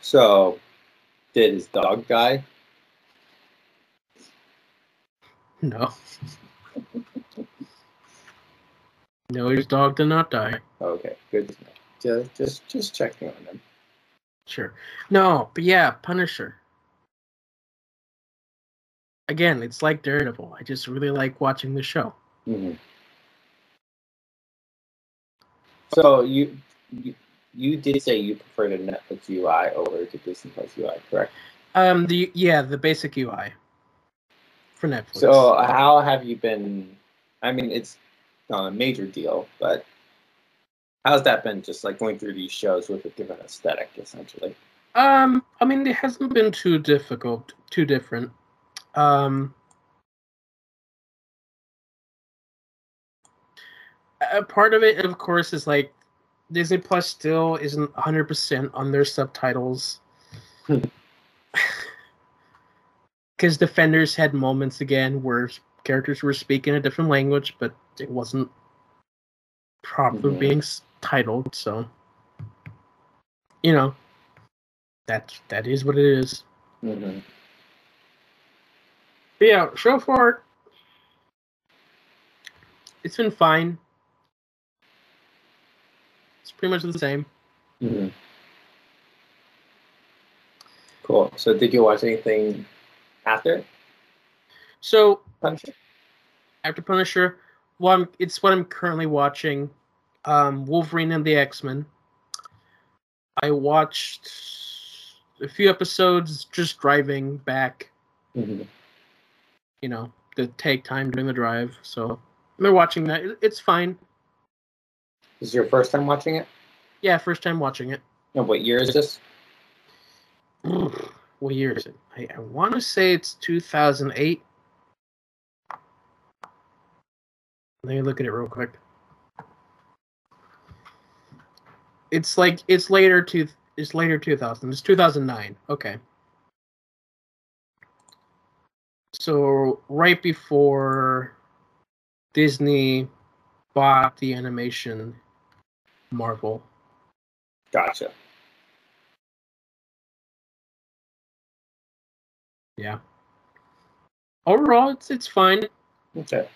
So, did his dog die? No. no, his dog did not die. Okay, good to know. Just, just, just checking on him. Sure. No, but yeah, Punisher. Again, it's like Daredevil. I just really like watching the show. hmm So you, you, you did say you prefer the Netflix UI over the Disney Plus UI, correct? Um, the yeah, the basic UI for Netflix. So how have you been? I mean, it's not a major deal, but how's that been? Just like going through these shows with a different aesthetic, essentially. Um, I mean, it hasn't been too difficult, too different. Um, a part of it, of course, is like Disney Plus still isn't 100% on their subtitles. Because Defenders had moments again where characters were speaking a different language, but it wasn't properly Mhm. being titled, so. You know, that that is what it is. Mm-hmm. But yeah, so far it's been fine. It's pretty much the same. Mm-hmm. Cool. So, did you watch anything after So Punisher? after Punisher, well, I'm, it's what I'm currently watching. Um, Wolverine and the X Men. I watched a few episodes just driving back. Mm-hmm. You know, to take time during the drive. So I'm watching that. It's fine. This is your first time watching it? Yeah, first time watching it. And what year is this? what year is it? I, I want to say it's 2008. Let me look at it real quick. It's like it's later to it's later 2000. It's 2009. Okay. So right before Disney bought the animation Marvel. Gotcha. Yeah. Overall, it's it's fine. Okay.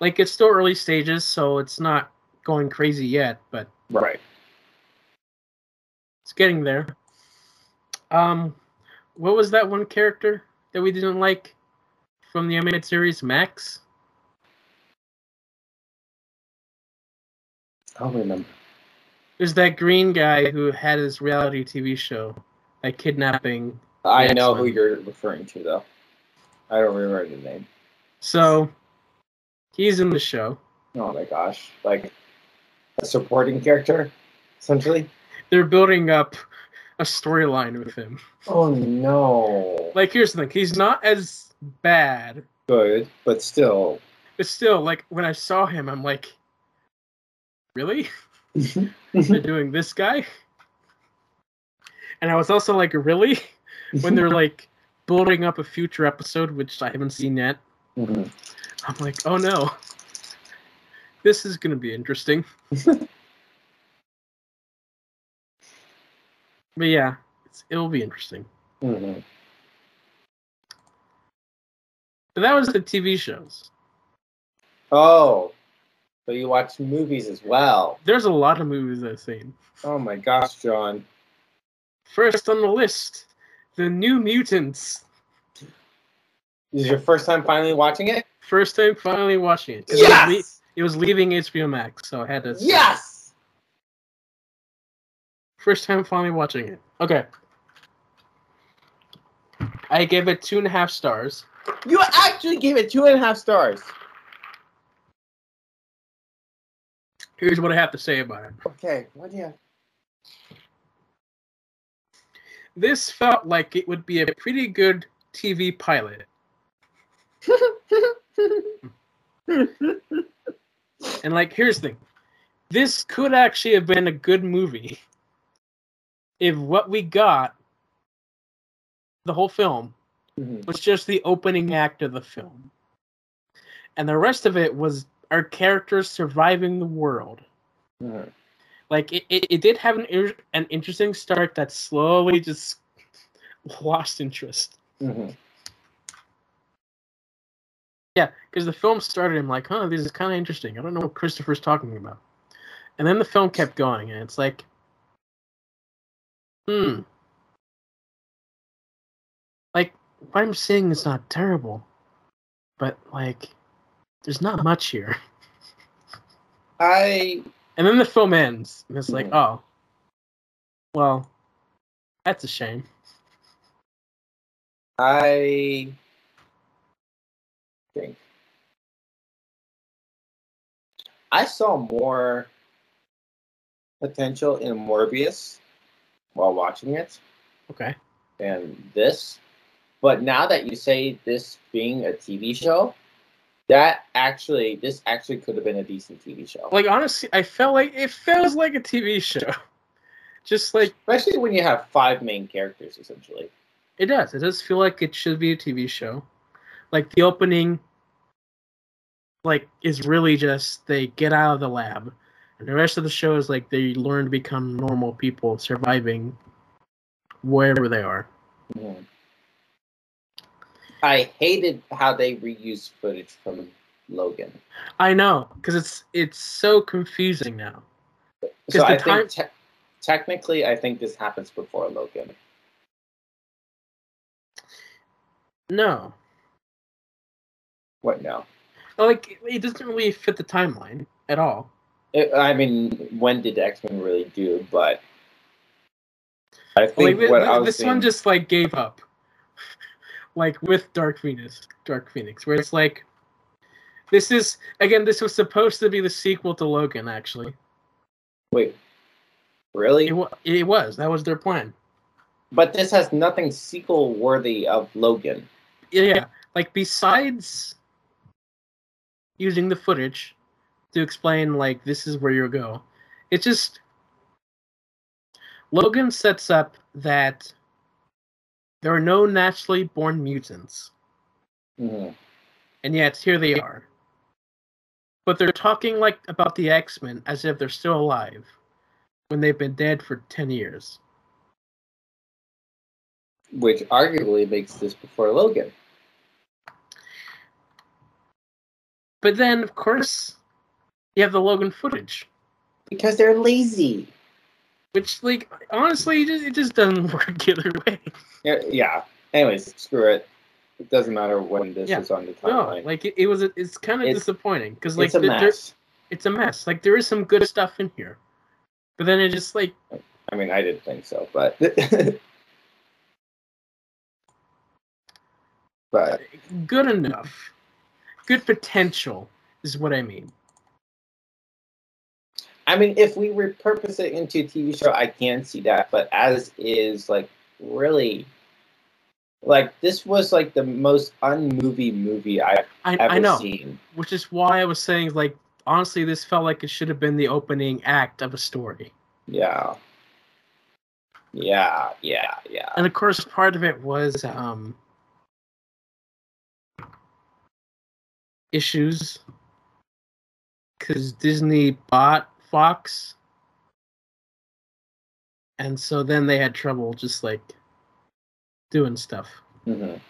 Like it's still early stages, so it's not going crazy yet, but Right. it's getting there. Um, what was that one character that we didn't like from the animated series, Max? I don't remember. There's that green guy who had his reality TV show, like kidnapping. I know who you're referring to, though. I don't remember the name. So he's in the show. Oh my gosh. Like a supporting character, essentially? They're building up a storyline with him. Oh no. Like, here's the thing: he's not as bad Good, but still. But still, like when I saw him, I'm like, really? They're doing this guy? And I was also like, really? When they're like building up a future episode, which I haven't seen yet, Mhm. I'm like, oh no, this is gonna be interesting. but yeah, it's, it'll be interesting. Mhm. But that was the TV shows. Oh, so you watch movies as well. There's a lot of movies I've seen. Oh my gosh, John. First on the list, The New Mutants. This is your first time finally watching it? First time finally watching it. 'cause It was, le- Yes! it was leaving HBO Max, so I had to. Yes! First time finally watching it. Okay. I gave it two and a half stars. You actually gave it two and a half stars. Here's what I have to say about it. Okay, what do you This felt like it would be a pretty good TV pilot. And like, here's the thing. This could actually have been a good movie if what we got, the whole film, Mhm. was just the opening act of the film. And the rest of it was our characters surviving the world. Mhm. Like it, it, it did have an an interesting start that slowly just lost interest. Mhm. Yeah, because the film started, I'm like, huh, this is kind of interesting. I don't know what Christopher's talking about. And then the film kept going, and it's like, hmm. Like, what I'm saying is not terrible, but, like, there's not much here. I And then the film ends, and it's like, Mhm. oh, well, that's a shame. I think I saw more potential in Morbius while watching it Okay. And this. But now that you say this being a TV show, that actually this actually could have been a decent TV show. Like, honestly, I felt like it feels like a TV show. Just like Especially when you have five main characters essentially. It does. It does feel like it should be a TV show. Like the opening like is really just they get out of the lab. And the rest of the show is like they learn to become normal people surviving wherever they are. yeah. I hated how they reused footage from Logan. I know because it's it's so confusing now. So I time- think te- technically, I think this happens before Logan. No, What? now? like it doesn't really fit the timeline at all. It, I mean, when did X Men really do? But I think thi- what I was this saying, one just like gave up, like with Dark Phoenix, Dark Phoenix, where it's like, this is again, this was supposed to be the sequel to Logan. Actually, wait, really? it, wa- it was that was their plan. But this has nothing sequel worthy of Logan. Yeah. Like besides using the footage to explain like this is where you go, it just Logan sets up that there are no naturally born mutants, Mhm. and yet here they are. But they're talking like about the X Men as if they're still alive when they've been dead for ten years. Which arguably makes this before Logan. But then, of course, you have the Logan footage. Because they're lazy. Which, like, honestly, it just, it just doesn't work either way. Yeah. yeah. Anyways, screw it. It doesn't matter when this Yeah. is on the timeline. No, like it, it was. It's kind of It's- disappointing because like it's a there- there- mess. it's a mess. Like there is some good stuff in here, but then it just like I mean, I didn't think so, but but good enough, good potential is what I mean. I mean, if we repurpose it into a TV show, I can see that. But as is, like, really, like this was like the most unmovie movie I've I ever I know, seen. which is why I was saying like honestly, this felt like it should have been the opening act of a story. Yeah. Yeah, yeah, yeah. And of course, part of it was um, issues because Disney bought Fox, and so then they had trouble just like doing stuff. Mhm.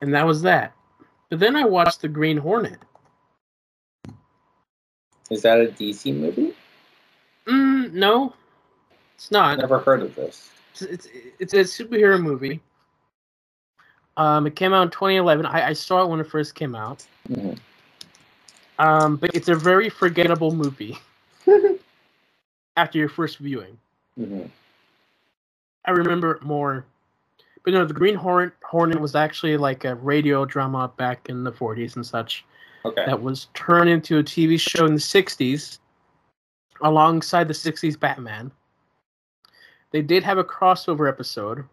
And that was that. But then I watched The Green Hornet. Is that a DC movie? Mm, no, it's not. Never heard of this. It's, it's it's a superhero movie. Um, it came out in 2011. I, I saw it when it first came out. Mhm. Um, but it's a very forgettable movie after your first viewing. Mhm. I remember it more. But no, the Green Hornet Hornet was actually like a radio drama back in the 40s and such Okay. that was turned into a TV show in the 60s alongside the 60s Batman. They did have a crossover episode,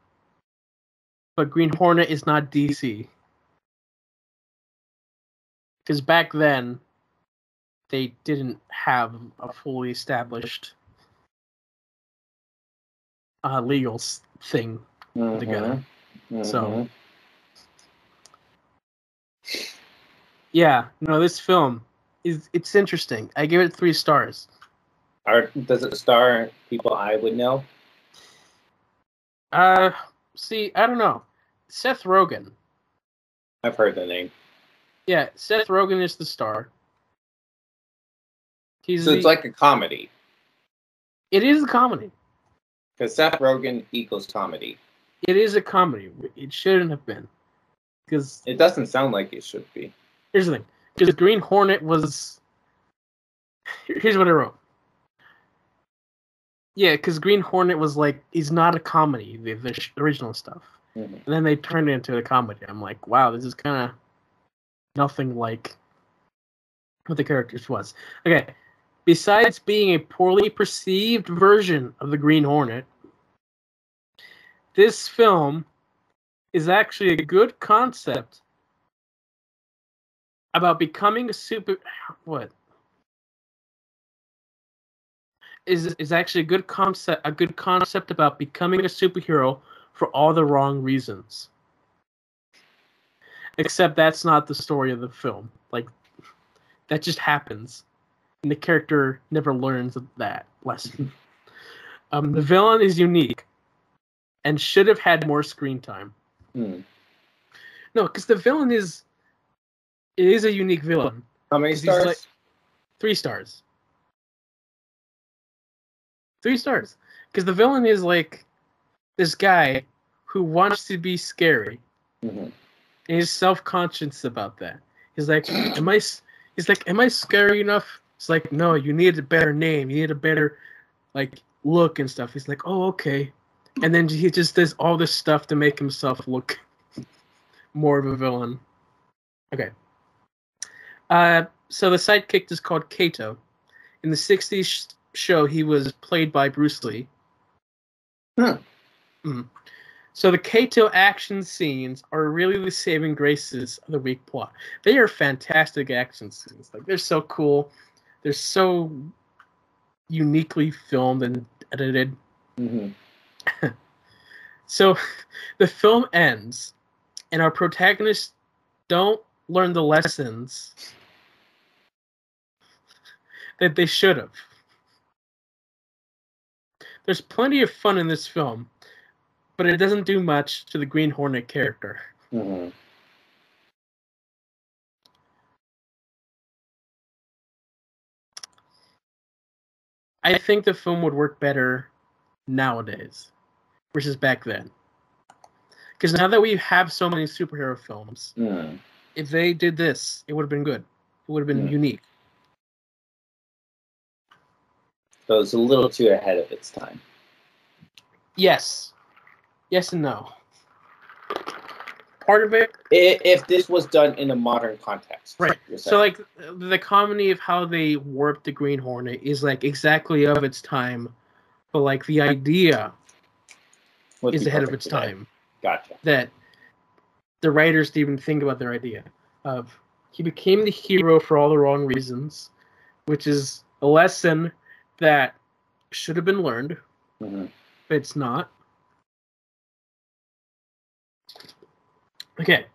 but Green Hornet is not DC. Because back then, they didn't have a fully established uh, legal thing Mhm. together. So- Mhm. Yeah, no, this film is it's interesting. I give it three stars. Are, does it star people I would know? Uh, see, I don't know. Seth Rogen. I've heard the name. Yeah, Seth Rogen is the star. He's So it's the- like a comedy. it is a comedy. Because Seth Rogen equals comedy. It is a comedy. It shouldn't have been. Because It doesn't sound like it should be. here's the thing. Because Green Hornet was. Here's what I wrote. Yeah, because Green Hornet was like he's not a comedy, the, the original stuff, Mhm. and then they turned it into a comedy. I'm like, wow, this is kind of nothing like what the characters was. Okay, besides being a poorly perceived version of the Green Hornet, this film is actually a good concept about becoming a super what is is actually a good concept a good concept about becoming a superhero for all the wrong reasons except that's not the story of the film like that just happens and the character never learns that lesson. Um, the villain is unique and should have had more screen time. Hmm. No, because the villain is it is a unique villain. How many stars? like- Three stars. Three stars. Because the villain is like this guy who wants to be scary. Mhm. And he's self conscious about that. He's like, Am I he's like, Am I scary enough? It's like, no, you need a better name. You need a better like look and stuff. He's like, Oh, okay. And then he just does all this stuff to make himself look more of a villain. Okay. Uh so the sidekick is called Kato. In the 60s sh- show, he was played by Bruce Lee. Hmm. Mhm. So the Kato action scenes are really the saving graces of the weak plot. They are fantastic action scenes. Like they're so cool. They're so uniquely filmed and edited. Mhm. So the film ends, and our protagonists don't learn the lessons that they should have. There's plenty of fun in this film, but it doesn't do much to the Green Hornet character. Mhm. I think the film would work better nowadays versus back then. Because now that we have so many superhero films, Mhm. if they did this, it would have been good. It would have been Hmm. unique. So was a little too ahead of its time. Yes. Yes and no. Part of it, If this was done in a modern context, Right. so like the comedy of how they warped the Green Hornet is like exactly of its time, but like the idea Would is ahead of its today. time. Gotcha. that the writers didn't even think about their idea of he became the hero for all the wrong reasons, which is a lesson that should have been learned, Mhm. but it's not. Okay.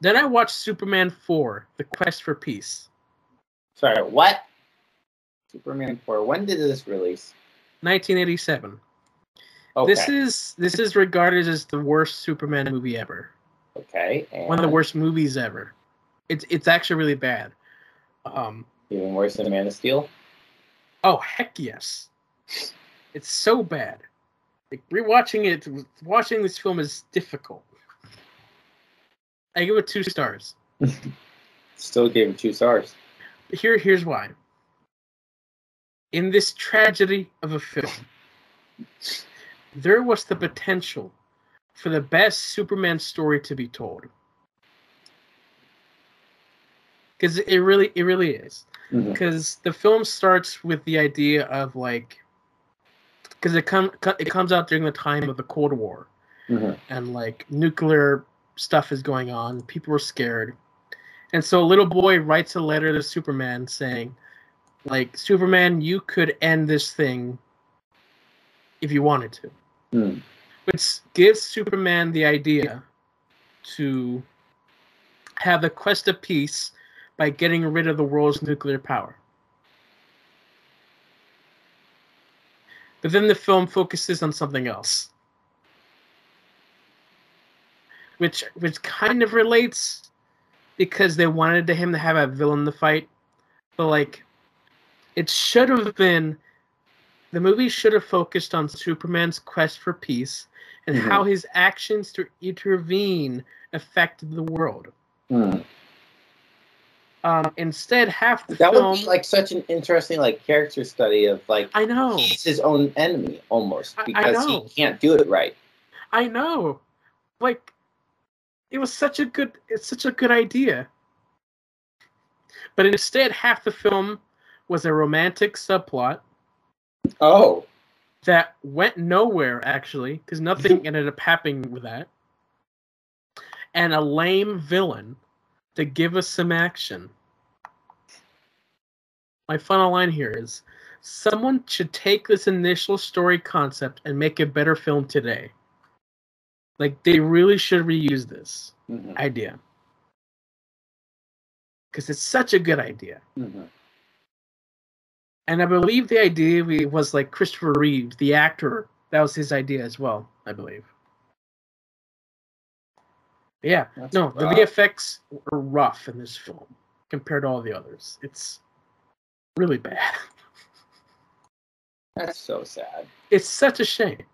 Then I watched Superman 4, The Quest for Peace, Sorry, what? Superman 4. When did this release? 1987. Okay. This is this is regarded as the worst Superman movie ever. okay. And One of the worst movies ever. It's it's actually really bad. Um Even worse than Man of Steel? Oh heck yes! It's so bad. Like rewatching it, watching this film is difficult. I give it two stars. Still gave it two stars. Here, here's why. In this tragedy of a film, there was the potential for the best Superman story to be told. Because it really, it really is. Because the film starts with the idea of like because it come it comes out during the time of the Cold War Mhm. and like nuclear stuff is going on. People are scared, and so a little boy writes a letter to Superman saying, like Superman, you could end this thing if you wanted to, Hmm. which gives Superman the idea to have the quest of peace by getting rid of the world's nuclear power. But then the film focuses on something else. Which which kind of relates because they wanted to him to have a villain to fight. But like it should have been the movie should have focused on Superman's quest for peace and Mhm. how his actions to intervene affected the world. Hmm. Um, instead, half the That film. would be like such an interesting like character study of like I know, he's his own enemy almost because he can't do it right. I know. Like, it was such a good. It's such a good idea. But instead, half the film was a romantic subplot Oh. that went nowhere actually, because nothing ended up happening with that, and a lame villain to give us some action. My final line here is someone should take this initial story concept and make a better film today. Like they really should reuse this Mhm. idea. Because it's such a good idea. Mhm. And I believe the idea was like Christopher Reeve, the actor, that was his idea as well, I believe. Yeah, That's no, rough. the VFX are rough in this film compared to all the others. It's really bad. That's so sad. It's such a shame.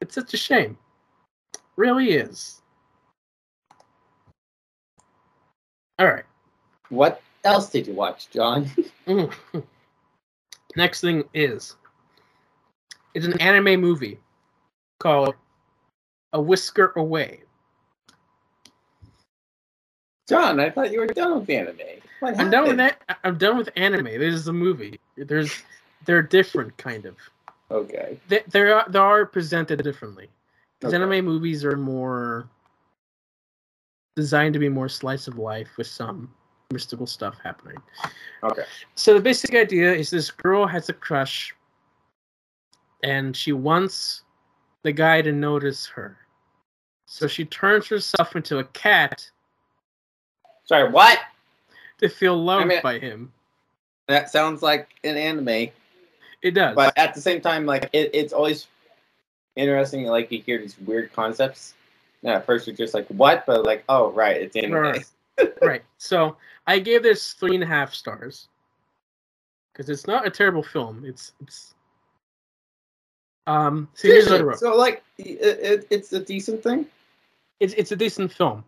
It's such a shame. Really is. All right. What else did you watch, John? Mm. Next thing is it's an anime movie called A Whisker Away. John, I thought you were done with anime. I'm done with that. I'm done with anime. This is a movie. There's, they're different, kind of. Okay. They, they are they are presented differently. Because okay. anime movies are more designed to be more slice of life with some mystical stuff happening. Okay. So the basic idea is this girl has a crush and she wants the guy to notice her. So she turns herself into a cat. Sorry, what? To feel loved I mean, by him. That sounds like an anime. It does. But at the same time, like it, it's always interesting. Like you hear these weird concepts. And at first, you're just like, "What?" But like, oh, right, it's anime. Right. right. So I gave this three and a half stars because it's not a terrible film. It's it's um, so here's So like, it, it, it's a decent thing. It's it's a decent film,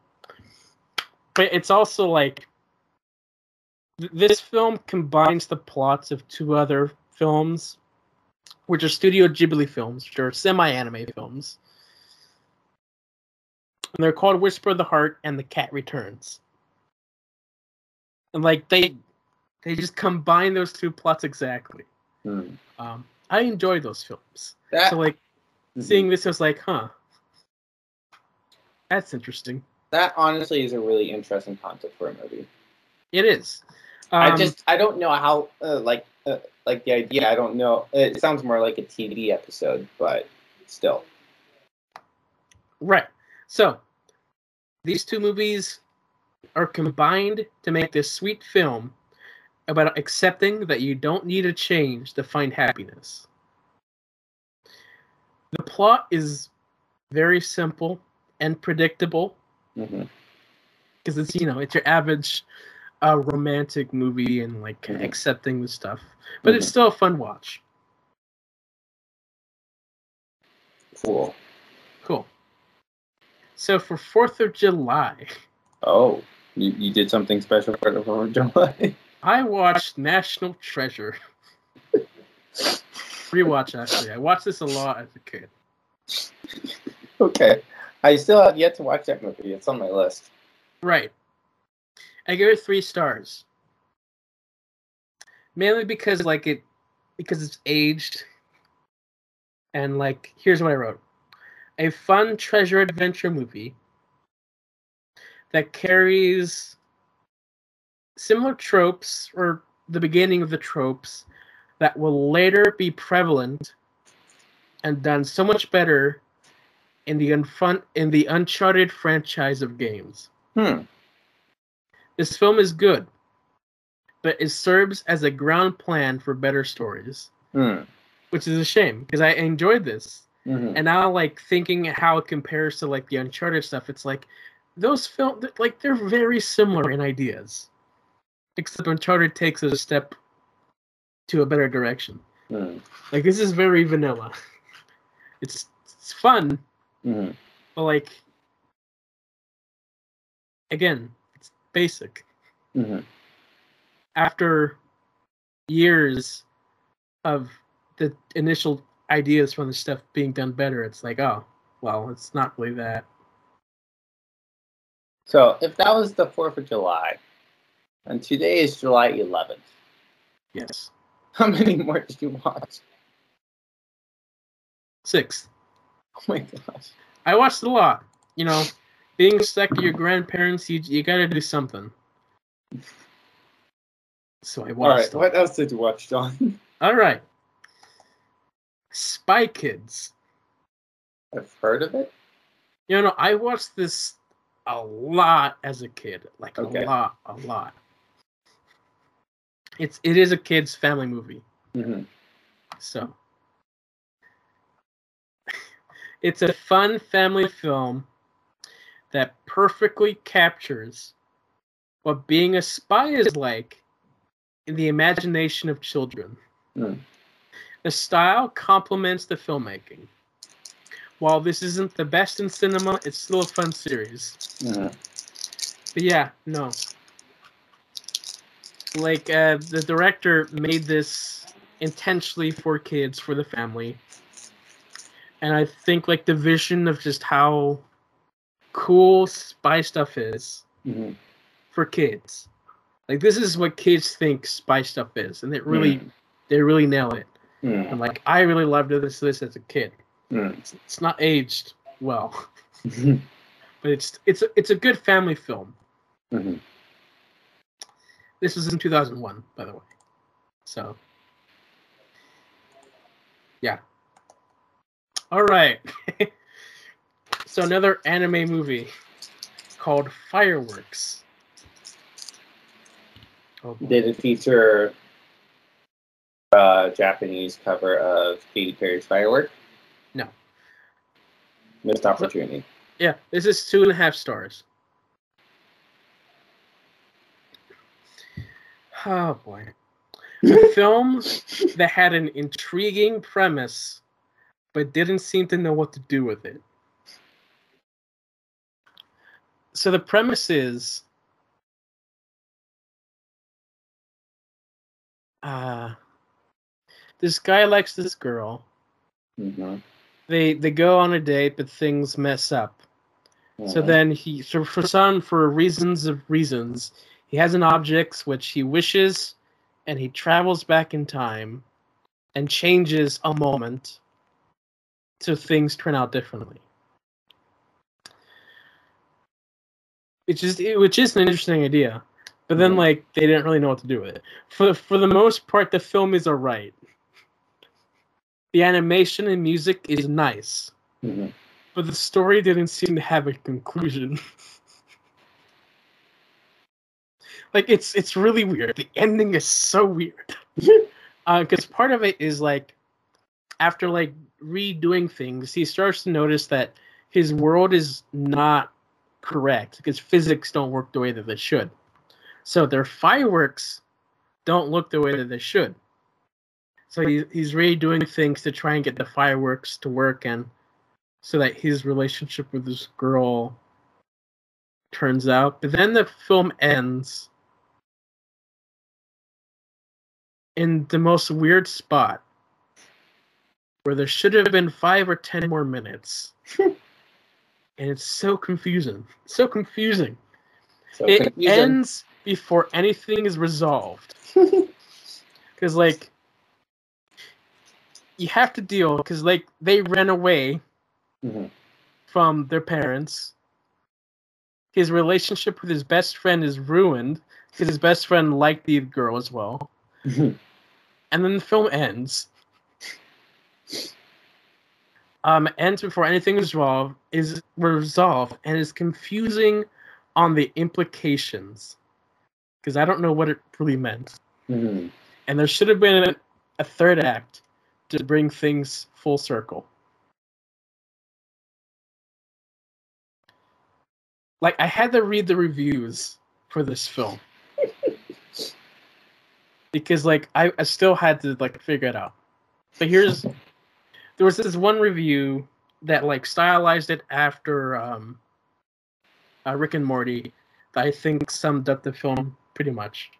but it's also like th- this film combines the plots of two other films, which are Studio Ghibli films, which are semi-anime films, and they're called Whisper of the Heart and The Cat Returns. And like they they just combine those two plots exactly. Hmm. Um, I enjoy those films. That, so like mm-hmm. seeing this, I was like, huh, that's interesting. That honestly is a really interesting concept for a movie. It is. Um, I just I don't know how uh, like uh, like the idea. I don't know. It sounds more like a TV episode, but still. Right. So these two movies are combined to make this sweet film about accepting that you don't need a change to find happiness. The plot is very simple and predictable because mm-hmm. it's you know it's your average uh, romantic movie and like mm-hmm. accepting the stuff, but mm-hmm. it's still a fun watch. Cool. Cool. So for Fourth of July. Oh, you, you did something special for the Fourth of July. I watched National Treasure. Rewatch actually. I watched this a lot as a kid. Okay. I still have yet to watch that movie. It's on my list. Right. I give it three stars. Mainly because like it because it's aged. And like here's what I wrote. A fun treasure adventure movie that carries similar tropes or the beginning of the tropes that will later be prevalent and done so much better in the unfun in the Uncharted franchise of games. Hmm. This film is good, but it serves as a ground plan for better stories. Hmm. Which is a shame because I enjoyed this. Mm-hmm. And now like thinking how it compares to like the Uncharted stuff, it's like those film like they're very similar in ideas except Uncharted takes it a step to a better direction. Mm. Like this is very vanilla. It's it's fun, mm. but like again, basic. Mm-hmm. After years of the initial ideas from the stuff being done better, it's like, oh, well, it's not really that. So, if that was the Fourth of July, and today is July 11th. Yes. How many more did you watch? Six. Oh my gosh. I watched a lot. You know, being stuck to your grandparents, you you gotta do something. So I watched. All right. What else did you watch, John? All right. Spy Kids. I've heard of it. You know, I watched this a lot as a kid, like okay. a lot, a lot. It's it is a kids family movie. hmm So it's a fun family film that perfectly captures what being a spy is like in the imagination of children. Mm. The style complements the filmmaking. While this isn't the best in cinema, it's still a fun series. hmm But yeah, no. Like uh, the director made this intentionally for kids, for the family. And I think like the vision of just how cool spy stuff is hmm for kids. Like this is what kids think spy stuff is, and they really Mm. they really nail it. Mm. And like I really loved this this as a kid. Mm. It's, it's not aged well, Mhm. but it's it's a, it's a good family film. Mhm. This was in 2001, by the way. So, yeah. All right. so another anime movie called Fireworks. Oh. Did it feature a Japanese cover of Katy Perry's Firework? No. Missed opportunity. Yeah, this is two and a half stars. Oh boy. A film that had an intriguing premise but didn't seem to know what to do with it. So the premise is uh this guy likes this girl. hmm They they go on a date but things mess up. So then he, so for some, for reasons of reasons, he has an object which he wishes, and he travels back in time, and changes a moment, so things turn out differently. Which is which is an interesting idea, but then like they didn't really know what to do with it. For for the most part, the film is alright. The animation and music is nice Mhm. but the story didn't seem to have a conclusion. like it's it's really weird. The ending is so weird. Because part of it is like after like redoing things, he starts to notice that his world is not correct because physics don't work the way that they should. So their fireworks don't look the way that they should. So he, he's doing things to try and get the fireworks to work and so that his relationship with this girl turns out. But then the film ends in the most weird spot where there should have been five or ten more minutes. and it's so confusing. So confusing. So it confusing. ends before anything is resolved. Because, like, you have to deal, because, like, they ran away Mhm. from their parents. His relationship with his best friend is ruined because his best friend liked the girl as well. Mhm. And then the film ends. Um, ends before anything is resolved, is resolved, and is confusing on the implications. Because I don't know what it really meant. Mhm. And there should have been a, a third act to bring things full circle. Like I had to read the reviews for this film. because like I, I still had to like figure it out. But here's there was this one review that like stylized it after um uh, Rick and Morty that I think summed up the film pretty much.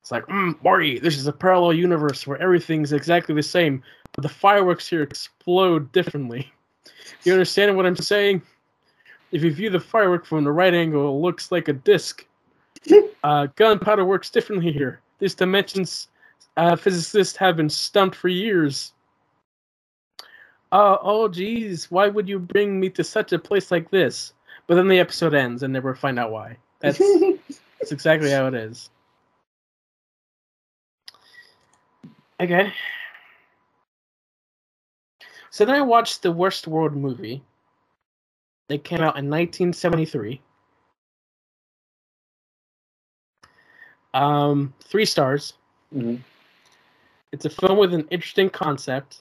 It's like, mm, Morty, this is a parallel universe where everything's exactly the same, but the fireworks here explode differently. You understand what I'm saying? If you view the firework from the right angle, it looks like a disc. Uh, gunpowder works differently here. These dimensions uh, physicists have been stumped for years. Uh, oh, geez, why would you bring me to such a place like this? But then the episode ends and never find out why. That's, that's exactly how it is. Okay. So then I watched the Westworld movie. It came out in 1973. Um, three stars. Mm-hmm. It's a film with an interesting concept.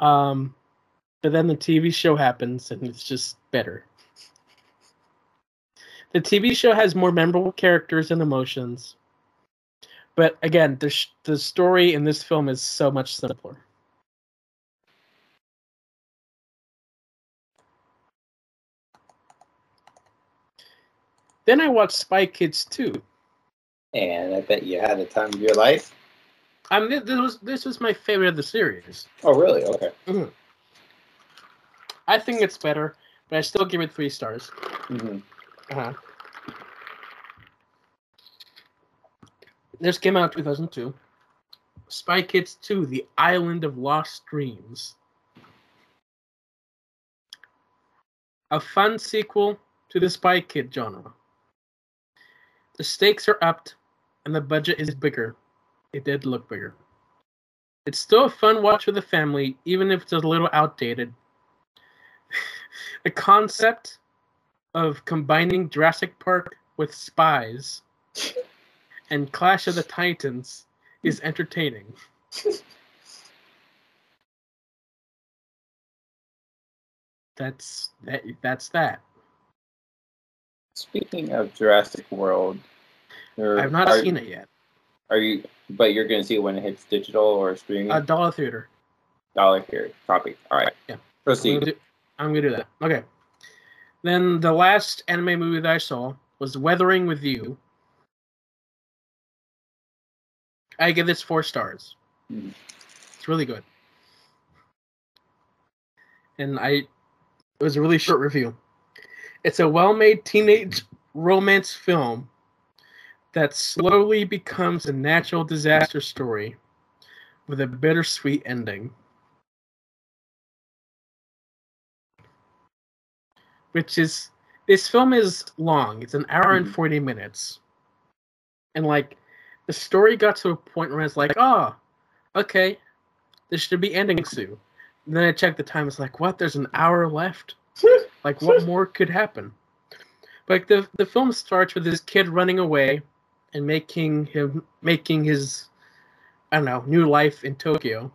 Um, but then the TV show happens and it's just better. The TV show has more memorable characters and emotions. But again, the, sh- the story in this film is so much simpler. Then I watched Spy Kids 2. And I bet you had the time of your life. I mean, this was this was my favorite of the series. Oh, really? Okay. I think it's better, but I still give it three stars. Mm-hmm. Uh-huh. This came out in 2002. Spy Kids 2: The Island of Lost Dreams. A fun sequel to the Spy Kid genre. The stakes are upped and the budget is bigger. It did look bigger. It's still a fun watch with the family, even if it's a little outdated. the concept of combining Jurassic Park with spies and Clash of the Titans is entertaining. That's that. That's that. Speaking of Jurassic World, I've not are, seen it yet. Are you? But you're going to see it when it hits digital or streaming. A dollar theater. Dollar here, copy. All right. Yeah. I'm Proceed. I'm gonna do that. Okay. Then the last anime movie that I saw was Weathering with You. I give this four stars. Mhm. It's really good. And I it was a really short review. It's a well-made teenage romance film that slowly becomes a natural disaster story with a bittersweet ending. which is this film is long. It's an hour and Mhm. 40 minutes. And like the story got to a point where it's like, oh, okay, this should be ending soon. And then I checked the time, it's like, what? There's an hour left? like what more could happen? Like the the film starts with this kid running away and making him making his I don't know, new life in Tokyo.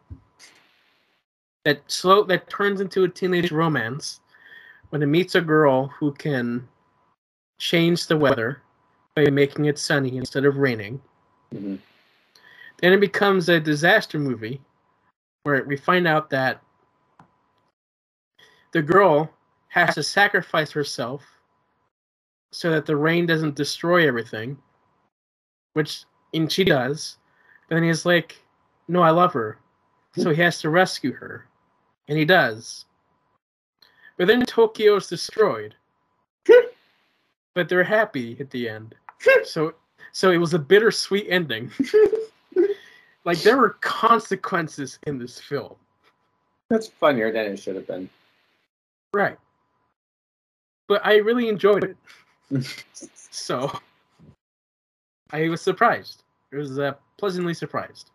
That slow that turns into a teenage romance when he meets a girl who can change the weather by making it sunny instead of raining. Mhm. Then it becomes a disaster movie where we find out that the girl has to sacrifice herself so that the rain doesn't destroy everything, which and she does. But then he's like, "No, I love her," so he has to rescue her, and he does. But then Tokyo is destroyed. but they're happy at the end. So so it was a bittersweet ending. like there were consequences in this film. That's funnier than it should have been. Right. But I really enjoyed it. so I was surprised. I was uh, pleasantly surprised.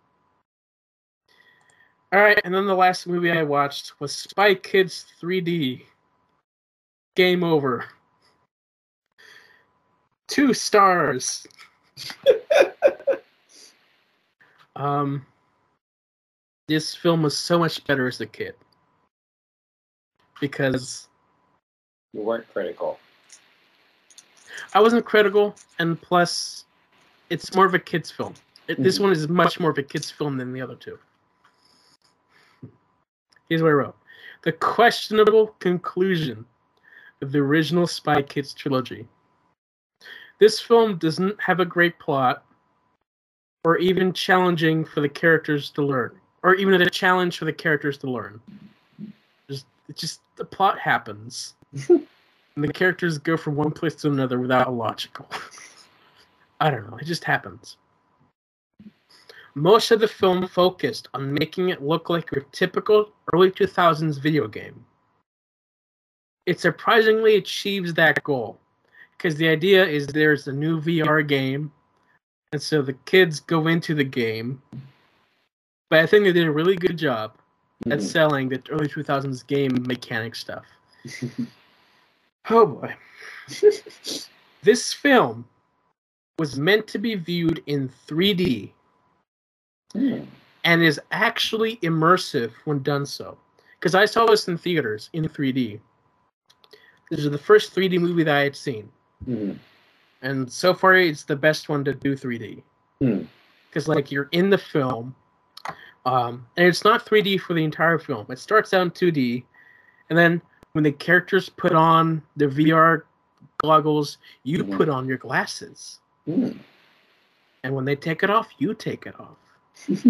All right, and then the last movie I watched was Spy Kids 3D. Game over. Two stars. um, this film was so much better as a kid because You weren't critical. I wasn't critical, and plus, it's more of a kids' film. It, this Mhm. one is much more of a kids' film than the other two. Here's what I wrote: the questionable conclusion of the original Spy Kids trilogy. This film doesn't have a great plot, or even challenging for the characters to learn, or even a challenge for the characters to learn. Just, it just the plot happens. and the characters go from one place to another without a logical. I don't know. It just happens. Most of the film focused on making it look like a typical early 2000s video game. It surprisingly achieves that goal because the idea is there's a new VR game, and so the kids go into the game. But I think they did a really good job at Mhm. selling the early 2000s game mechanic stuff. Oh boy. This film was meant to be viewed in 3D Hmm. and is actually immersive when done so. Because I saw this in theaters in 3D. This is the first 3D movie that I had seen, Hmm. and so far it's the best one to do 3D. Hmm. Because like you're in the film, um, and it's not 3D for the entire film. It starts out in 2D, and then when the characters put on the VR goggles, you Mhm. put on your glasses, Hmm. and when they take it off, you take it off.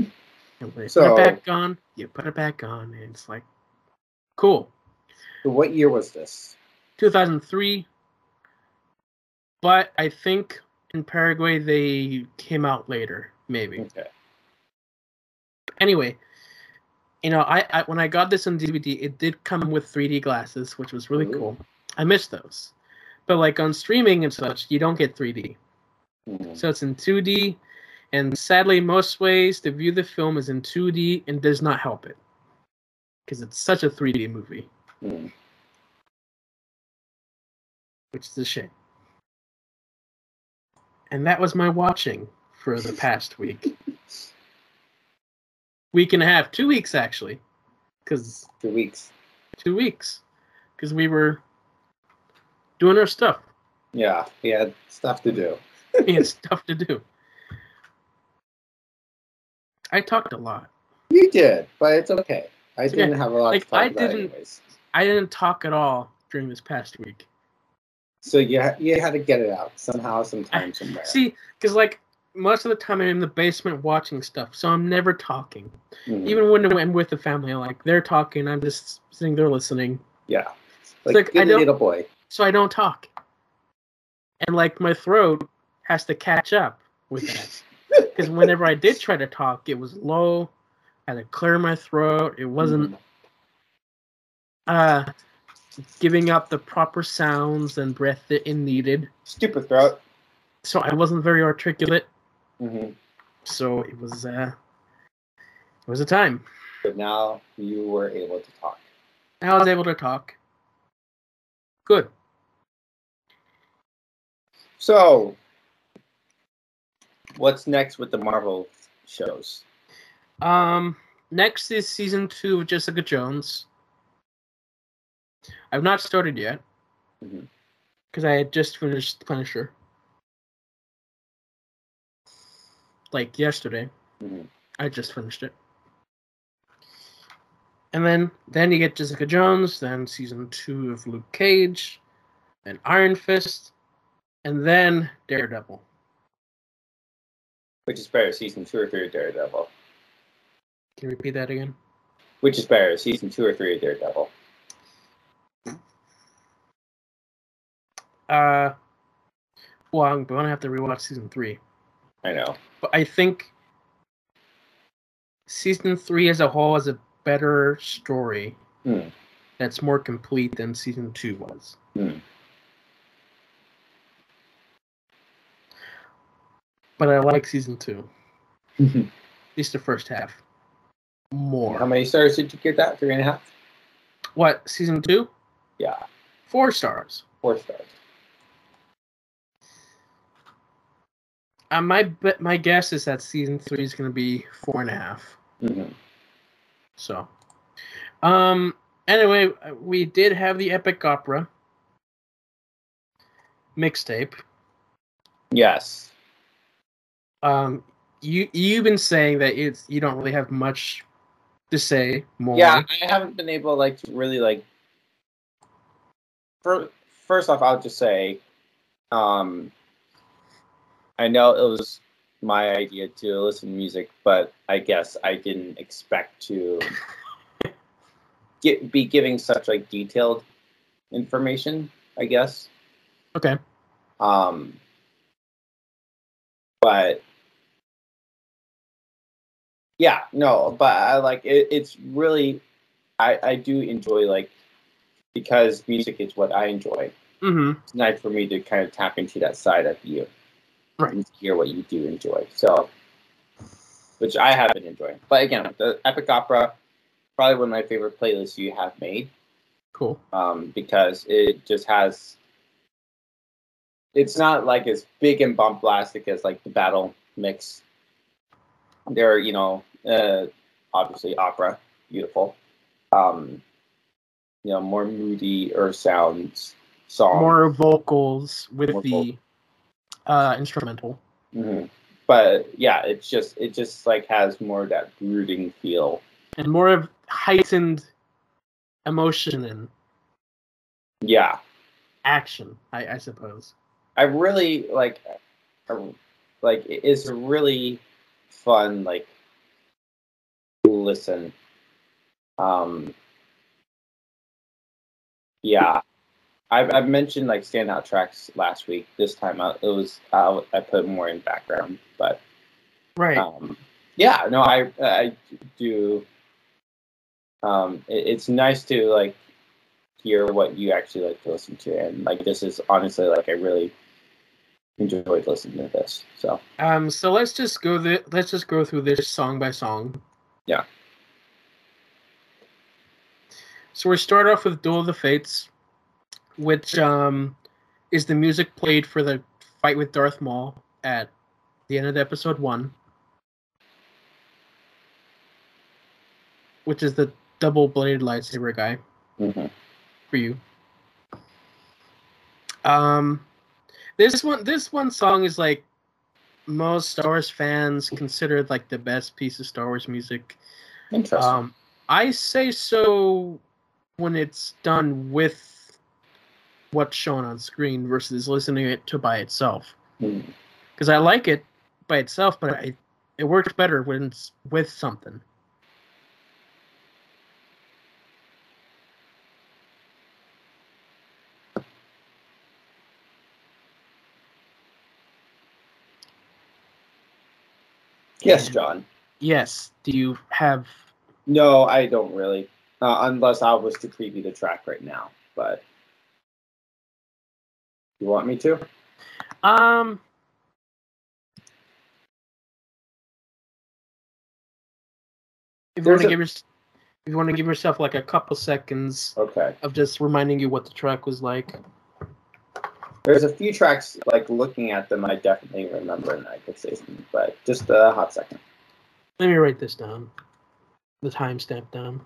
And when they So- put it back on, you put it back on, and it's like, cool. So what year was this? 2003. But I think in Paraguay they came out later, maybe. Okay. Anyway, you know, I, I when I got this on DVD, it did come with 3D glasses, which was really Ooh. cool. I missed those. But like on streaming and such, you don't get 3D. Hmm. So it's in 2D, and sadly, most ways to view the film is in 2D and does not help it. Because it's such a 3D movie, Hmm. which is a shame. And that was my watching for the past week. Week and a half, two weeks actually. Because Two weeks. two weeks. Because we were doing our stuff. Yeah, he had stuff to do. Had stuff to do. I talked a lot. You did, but it's okay. I didn't have a lot Like, to talk I about didn't- anyways. I didn't talk at all during this past week. So you ha- you had to get it out somehow, sometime, somewhere. See, because like most of the time I'm in the basement watching stuff, so I'm never talking. Mhm. Even when I'm with the family, like they're talking, I'm just sitting there listening, yeah, like, like, I don't- little boy. so I don't talk. And like my throat has to catch up with that. Because whenever I did try to talk, it was low. I had to clear my throat. It wasn't Mhm. uh giving up the proper sounds and breath that it needed. stupid throat. So I wasn't very articulate. hmm So it was uh it was a time. But now you were able to talk. I was able to talk. Good. So, what's next with the Marvel shows? Um next is season two of Jessica Jones. I've not started yet. Because I had just finished Punisher. Like yesterday. Mhm. I just finished it. And then then you get Jessica Jones, then season two of Luke Cage, and Iron Fist, and then Daredevil. Which is better, season two or three of Daredevil? Can you repeat that again? Which is better, season two or three of Daredevil? Uh well I'm gonna have to rewatch season three. I know. But I think season three as a whole is a better story Hmm. that's more complete than season two was. Hmm. But I like season two, How at least the first half. More. How many stars did you give that? Three and a half? What season two? Yeah, Four stars. four stars. Uh, my bet- my guess is that season three is going to be four and a half. Mhm. So, um, anyway, we did have the epic opera mixtape. Yes. Um, you you've been saying that it's you don't really have much to say more. Yeah, I haven't been able like to really like. For, first off, I'll just say, um, I know it was my idea to listen to music, but I guess I didn't expect to get be giving such like detailed information. I guess. Okay. Um, but yeah, no, but I like it, it's really, I, I do enjoy like, because music is what I enjoy. Mm-hmm. It's nice for me to kind of tap into that side of you Right. and hear what you do enjoy. So, which I have been enjoying. But again, the Epic Opera, probably one of my favorite playlists you have made Cool. um, because it just has it's not like as big and bombastic as like the battle mix. there are you know uh, obviously opera, beautiful. Um, you know, more moody or sounds song. More vocals with More the vocals. uh, instrumental. hmm But yeah, it's just it just like has more of that brooding feel. and more of heightened emotion and Yeah, action, I, I suppose. I really like like it- it's a really fun like listen. Um yeah. I've, I've mentioned like standout tracks last week. This time I, it was I, I put more in background, but Right. um, yeah, no, I I do. Um, it, it's nice to like hear what you actually like to listen to, and like this is honestly like I really enjoyed listening to this. So Um, so let's just go th- let's just go through this song by song. Yeah. So we start off with Duel of the Fates, which um is the music played for the fight with Darth Maul at the end of episode one. Which is the double bladed lightsaber guy mhm. for you. Um, this one, this one song is like most Star Wars fans considered like the best piece of Star Wars music. interesting. Um, I say so when it's done with what's shown on screen versus listening it to by itself. Hmm. Because I like it by itself, but I, it works better when it's with something. yes, John. Yes. Do you have? No, I don't really, uh, unless I was to preview the track right now. But you want me to? Um. If you want to give your, if you want to give yourself like a couple seconds Okay. of just reminding you what the track was like. There's a few tracks like looking at them, I definitely remember, and I could say something, but just a hot second. Let me write this down. The timestamp down.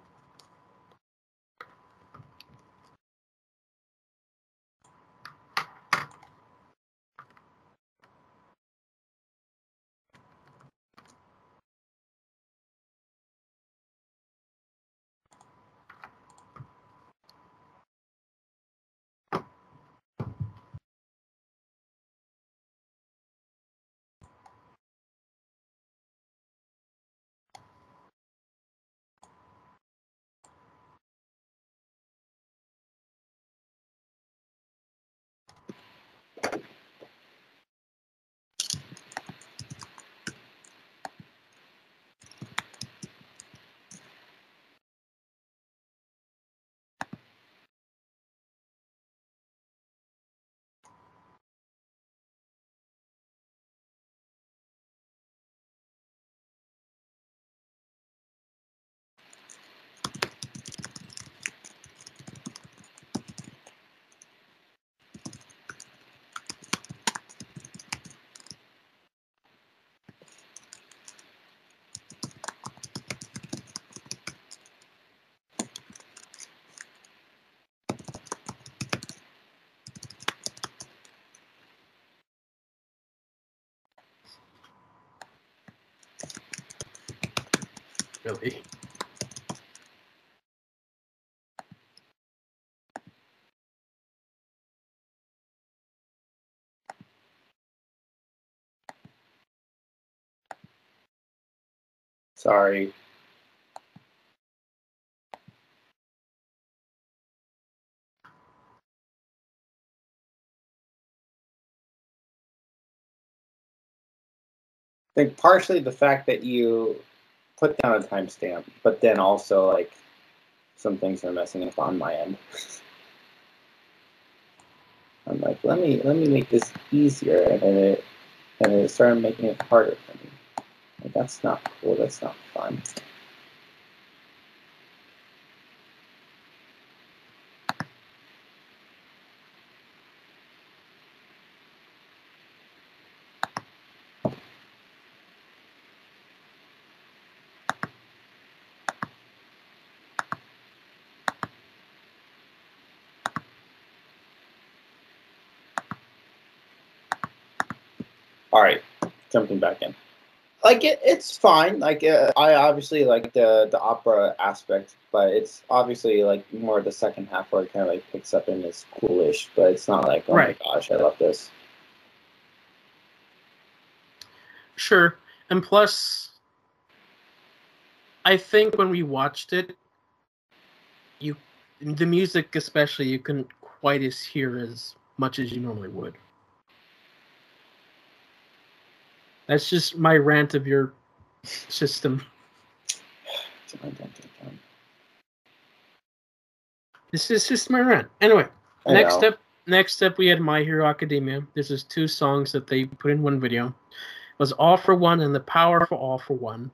Really. Sorry. I think partially the fact that you put down a timestamp, but then also like some things are messing up on my end. I'm like, let me let me make this easier, and it and it started making it harder for me. Like, that's not cool. That's not fun. All right, jumping back in. Like it, it's fine. Like uh, I obviously like the the opera aspect, but it's obviously like more the second half where it kind of like picks up and is coolish. But it's not like oh Right. my gosh, I love this. Sure. And plus, I think when we watched it, you the music especially you couldn't quite as hear as much as you normally would. That's just my rant of your system. This is just my rant. Anyway, I next know. up next up we had My Hero Academia. This is two songs that they put in one video. It was All for One and The Power for All for One.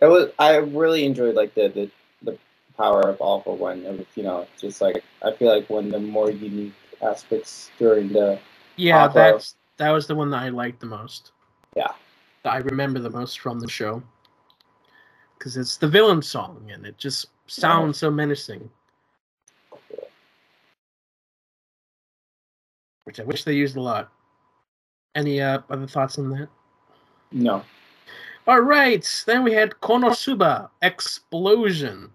It was. I really enjoyed like the the, the power of all for one. It was, you know, just like I feel like one of the more unique aspects during the Yeah, Opera. that's that was the one that I liked the most. Yeah. That I remember the most from the show. Because it's the villain song and it just sounds so menacing. Which I wish they used a lot. Any uh, other thoughts on that? no. All right, then we had Konosuba Explosion.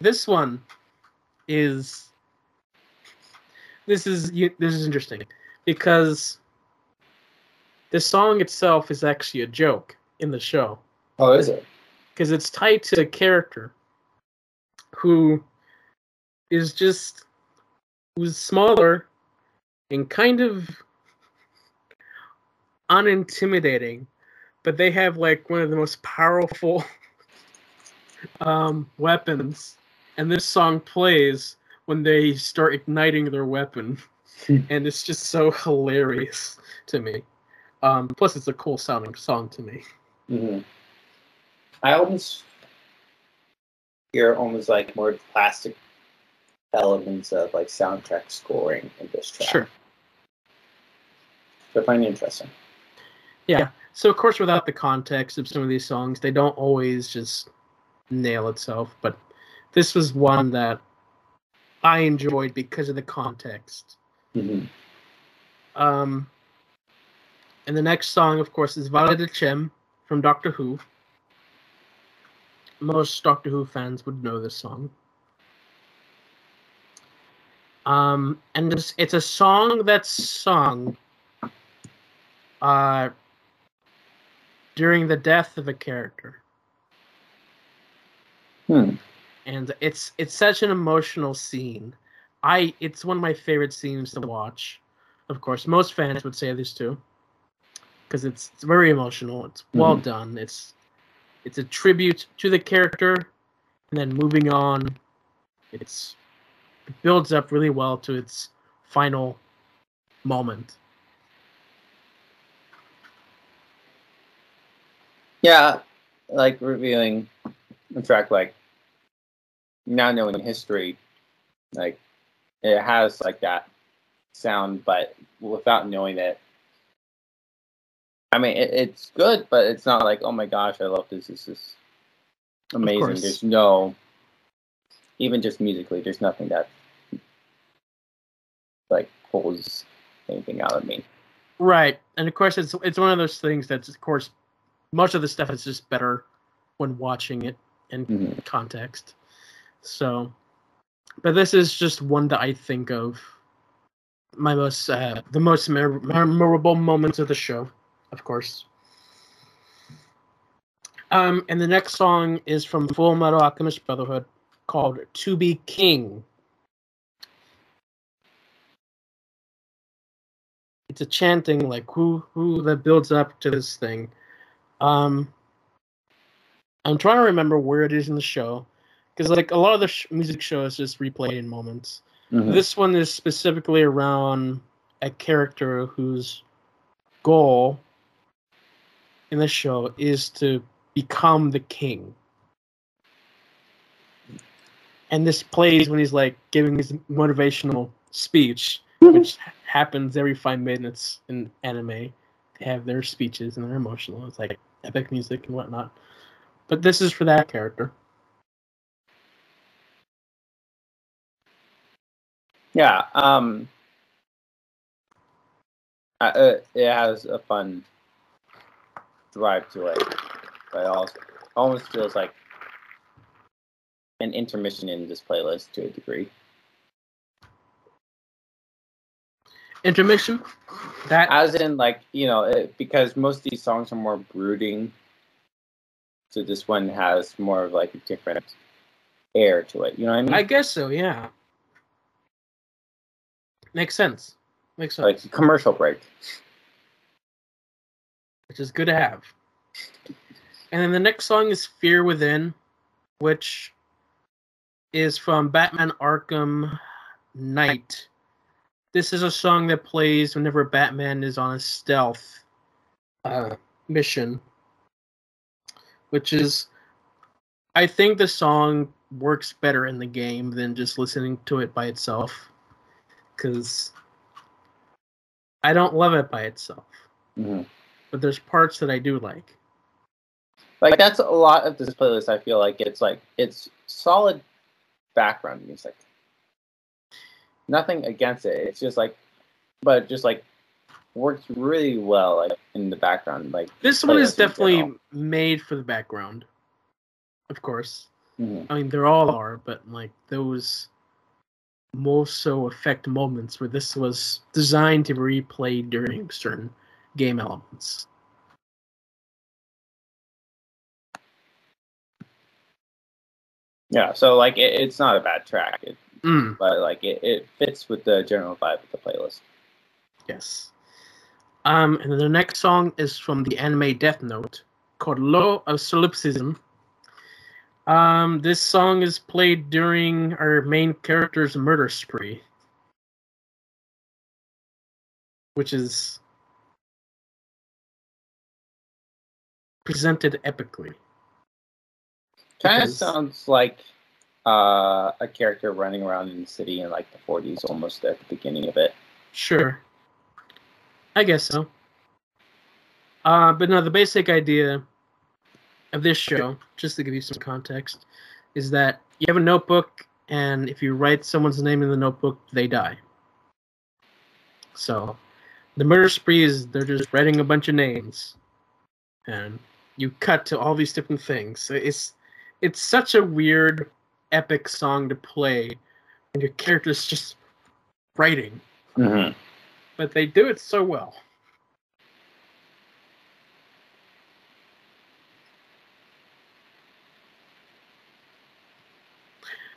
This one is this is this is interesting because the song itself is actually a joke in the show Oh, is it? because it's tied to a character who is just who's smaller and kind of unintimidating, but they have like one of the most powerful um, weapons, and this song plays when they start igniting their weapon. and it's just so hilarious to me. Um, plus, it's a cool sounding song to me. hmm I almost hear almost like more classic elements of like soundtrack scoring in this track. Sure. So I find it interesting. Yeah. So of course, without the context of some of these songs, they don't always just nail itself. But this was one that I enjoyed because of the context. Hmm Um, and the next song, of course, is Vale Decem from Doctor Who. Most Doctor Who fans would know this song. Um, and it's, it's a song that's sung uh, during the death of a character. Hmm. and it's it's such an emotional scene. I it's one of my favorite scenes to watch. Of course, most fans would say this too, because it's, it's very emotional. It's well Mhm. done. It's it's a tribute to the character, and then moving on, it's it builds up really well to its final moment. Yeah, like revealing, in fact, like now knowing history, like it has like that sound, but without knowing it. I mean, it, it's good, but it's not like, oh my gosh, I love this. This is amazing. There's no, even just musically, there's nothing that like pulls anything out of me. Right, and of course, it's it's one of those things that's of course most of the stuff is just better when watching it in Mhm. context. So, but this is just one that I think of my most uh, the most memorable moments of the show, of course. Um, and the next song is from Full Metal Alchemist Brotherhood called "To Be King." It's a chanting like who who that builds up to this thing. Um, I'm trying to remember where it is in the show, because like a lot of the sh- music shows is just replay in moments. Mhm. This one is specifically around a character whose goal in the show is to become the king. And this plays when he's like giving his motivational speech, which happens every five minutes in anime. They have their speeches and they're emotional. It's like epic music and whatnot. But this is for that character. Yeah. Um, uh, it has a fun drive to it, but it also almost feels like an intermission in this playlist to a degree. Intermission? That As in, like you know, it, because most of these songs are more brooding, so this one has more of like a different air to it. You know what I mean? I guess so, yeah. Makes sense. Makes sense. like commercial break. which is good to have. And then the next song is Fear Within, which is from Batman Arkham Knight. This is a song that plays whenever Batman is on a stealth uh, mission, which is, I think the song works better in the game than just listening to it by itself. Because I don't love it by itself Mhm. but there's parts that I do like. Like that's a lot of this playlist. I feel like it's like it's solid background music. Nothing against it. It's just like, but just like works really well like in the background. Like This one is definitely made for the background, of course. Mhm. I mean, they all are, but like those more so affect moments where this was designed to be replayed during certain game elements. yeah. So like it, it's not a bad track, it, Mm, but like it, it fits with the general vibe of the playlist. yes. Um, and the next song is from the anime Death Note called Law of Solipsism. Um, this song is played during our main character's murder spree, which is presented epically. Kind of sounds like uh, a character running around in the city in like the 40s, almost at the beginning of it. Sure. I guess so. Uh, but no, the basic idea of this show, just to give you some context, is that you have a notebook, and if you write someone's name in the notebook, they die. So, the murder spree is they're just writing a bunch of names, and you cut to all these different things. It's it's such a weird, epic song to play, and your character's just writing Mm-hmm. but they do it so well.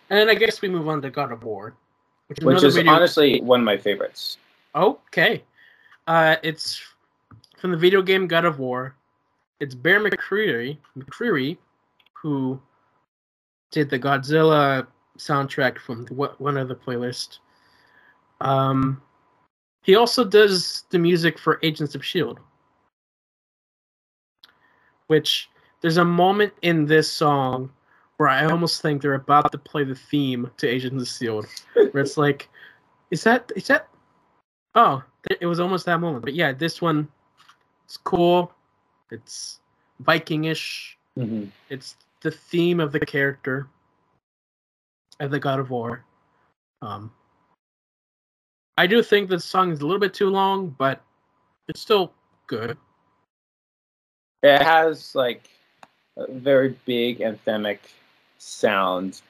And then I guess we move on to God of War, which is Which is video. honestly one of my favorites. Okay, uh, it's from the video game God of War. It's Bear McCreary, McCreary, who did the Godzilla soundtrack from the, one of the playlist. Um, he also does the music for Agents of Shield, which there's a moment in this song where I almost think they're about to play the theme to Agents of Shield, where it's like, is that is that? Oh, it was almost that moment. But yeah, this one, it's cool. It's Vikingish. Mm-hmm. It's the theme of the character of the God of War. Um, I do think the song is a little bit too long, but it's still good. It has like a very big anthemic sound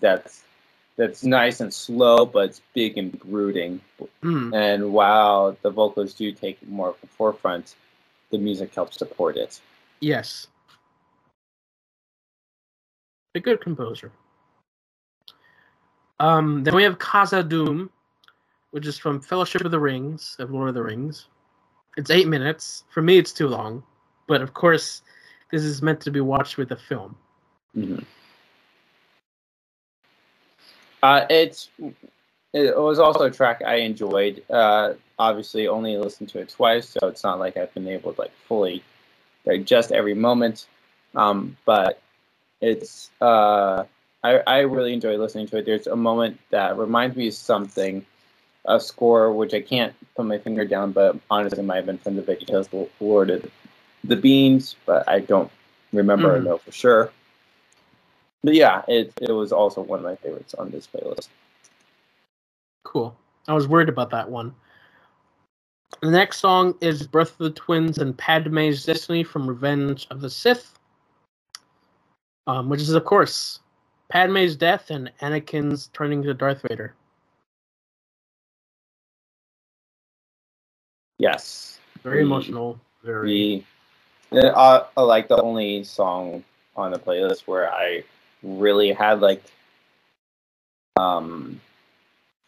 that's that's nice and slow, but it's big and brooding. Mm, And while the vocals do take more of the forefront, the music helps support it. yes. A good composer. Um, then we have Khazad-dûm, which is from Fellowship of the Rings, of Lord of the Rings. It's eight minutes. For me, it's too long. But of course, this is meant to be watched with a film. Mhm. Uh, it's it was also a track I enjoyed. Uh, obviously, only listened to it twice, so it's not like I've been able to like fully digest every moment. Um, but it's uh, I I really enjoy listening to it. There's a moment that reminds me of something, a score which I can't put my finger down, but honestly it might have been from the VeggieTales Lord of the Beans, but I don't remember or Mhm. know for sure. But yeah, it it was also one of my favorites on this playlist. Cool. I was worried about that one. The next song is Birth of the Twins and Padme's Destiny from Revenge of the Sith, um, which is, of course, Padme's death and Anakin's turning to Darth Vader. Yes. Very emotional. Very. The uh, like the only song on the playlist where I really had like um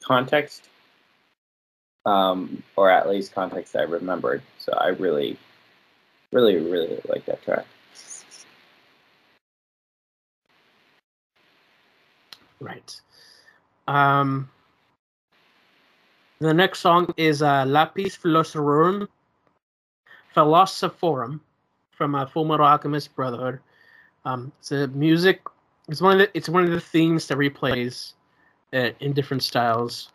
context um or at least context I remembered. So I really really really like that track. Right. Um, the next song is uh, Lapis Philosophorum, Philosophorum from uh, Full Metal Alchemist Brotherhood. Um, it's a music. It's one of the. It's one of the themes that replays uh, in different styles.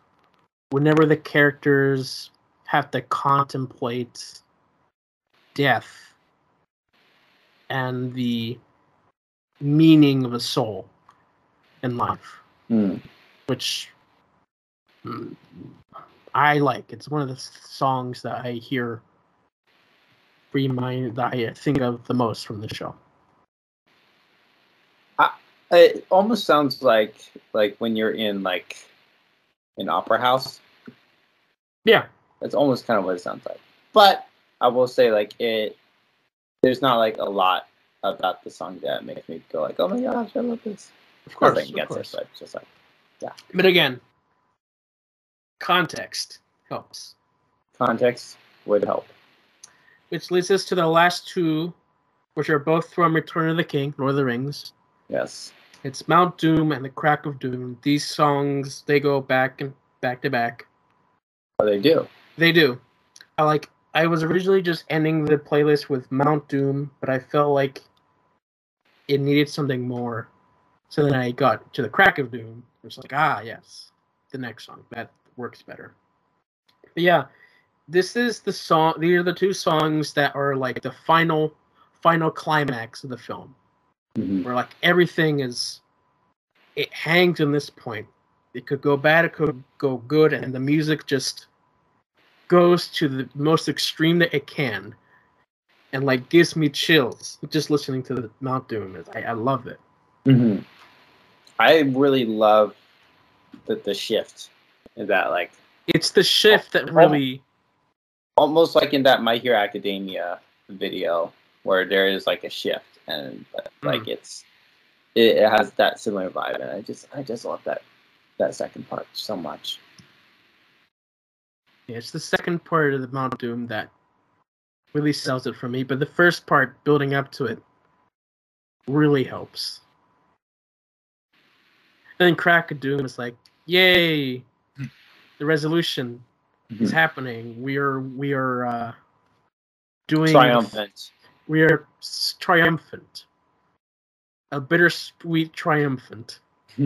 Whenever the characters have to contemplate death and the meaning of a soul in life Hmm. which mm, I like. It's one of the songs that I hear free mind that I think of the most from the show. It almost sounds like like when you're in like an opera house. Yeah, That's almost kind of what it sounds like. But I will say like it there's not like a lot about the song that makes me go like, oh my gosh, I love this. of course. Nothing Of gets course. it, but just like yeah. But again, context helps. context would help. Which leads us to the last two, which are both from Return of the King, Lord of the Rings. Yes. It's Mount Doom and the Crack of Doom. These songs they go back and back to back. Oh, they do. They do. I like. I was originally just ending the playlist with Mount Doom, but I felt like it needed something more. So then I got to the Crack of Doom. It's like, ah, yes, the next song that works better. But yeah, this is the song. These are the two songs that are like the final, final climax of the film, Mhm. where like everything is, it hangs in this point. It could go bad, it could go good, and the music just goes to the most extreme that it can and like gives me chills just listening to the Mount Doom. It's- I, I love it. Mhm. I really love the the shift in that like It's the shift that really almost like in that My Hero Academia video where there is like a shift and hmm. like it's it, it has that similar vibe and I just I just love that that second part so much. yeah, it's the second part of the Mount Doom that really sells it for me. But the first part building up to it really helps. And then Crack of Doom is like, yay! Hmm. The resolution is hmm. happening. We are we are uh doing Triumphant. We are triumphant. A bittersweet triumphant.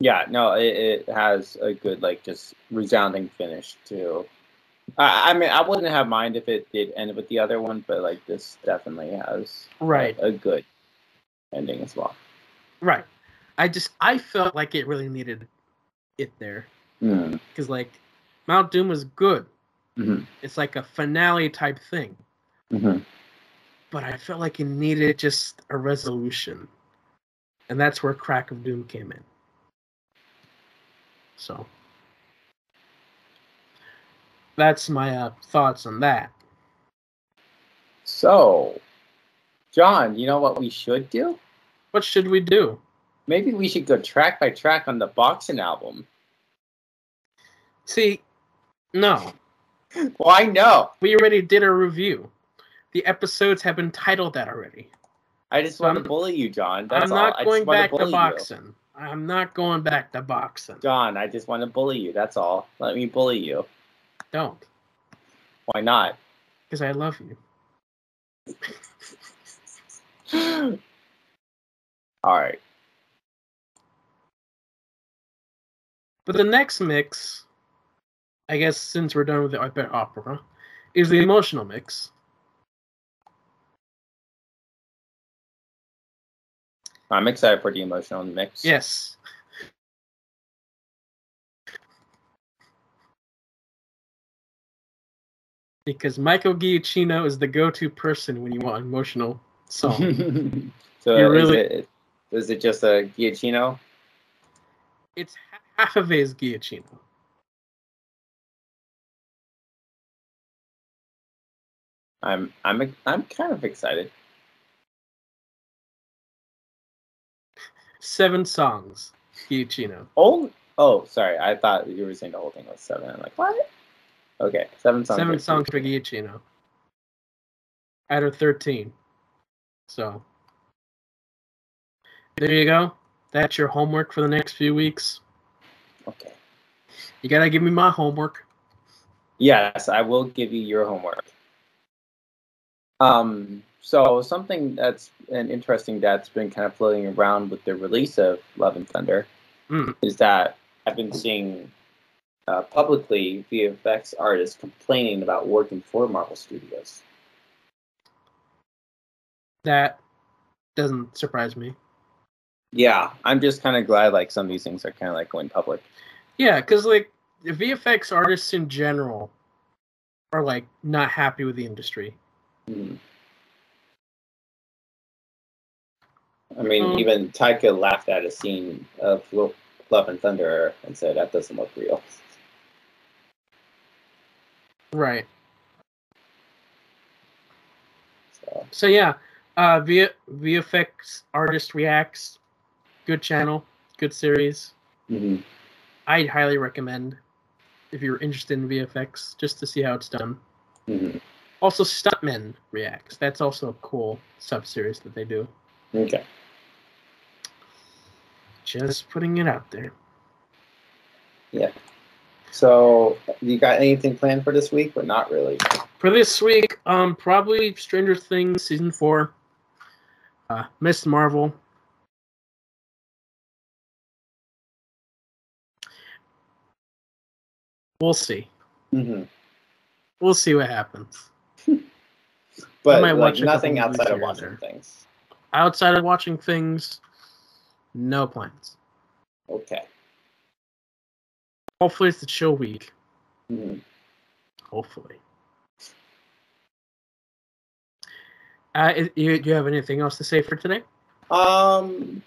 yeah, no, it, it has a good like just resounding finish too. I, I mean, I wouldn't have mind if it did end with the other one, but like this definitely has Right. a good ending as well. Right. I just I felt like it really needed it there Mm. because like Mount Doom was good. Mhm. It's like a finale type thing, Mhm. but I felt like it needed just a resolution, and that's where Crack of Doom came in. So that's my uh, thoughts on that. So, John, you know what we should do? What should we do? Maybe we should go track by track on the Boxing album. See, no, Why know. we already did a review. The episodes have been titled that already. I just want to I'm- bully you, John. That's I'm not I just going back to you. boxing. I'm not going back to boxing. John, I just want to bully you. That's all. Let me bully you. Don't, Why not? because I love you. all right. But the next mix, I guess since we're done with the Opera, is the emotional mix. I'm excited for the emotional mix. Yes. Because Michael Giacchino is the go-to person when you want emotional song. so really, is it, is it just a Giacchino? It's half of it is Giacchino. I'm I'm I'm kind of excited. Seven songs, Giacchino. Oh oh sorry, I thought you were saying the whole thing was seven. I'm like what? Okay, seven songs. Seven songs for Giacchino. Out of 13. So, there you go. That's your homework for the next few weeks. Okay. You gotta give me my homework. Yes, I will give you your homework. Um, so something that's an interesting that's been kind of floating around with the release of Love and Thunder Mm. is that I've been seeing uh, publicly VFX artists complaining about working for Marvel Studios. That doesn't surprise me. Yeah, I'm just kind of glad like some of these things are kind of like going public. Yeah, because like the VFX artists in general are like not happy with the industry. Mhm. I mean, Um, even Taika laughed at a scene of Love and Thunder and said that doesn't look real. Right. So, So yeah, uh, v- VFX artist reacts. Good channel, good series. mhm. I'd highly recommend if you're interested in VFX just to see how it's done. Mhm. Also, Stuntmen reacts. That's also a cool sub series that they do. Okay. Just putting it out there. Yeah. So, you got anything planned for this week? But not really. For this week, um, probably Stranger Things season four, uh, Miss Marvel. We'll see. hmm We'll see what happens. But like, nothing outside of watching things. Outside of watching things, no plans. Okay. Hopefully, it's a chill week. Mhm. Hopefully. Uh, you, do you have anything else to say for today? Um,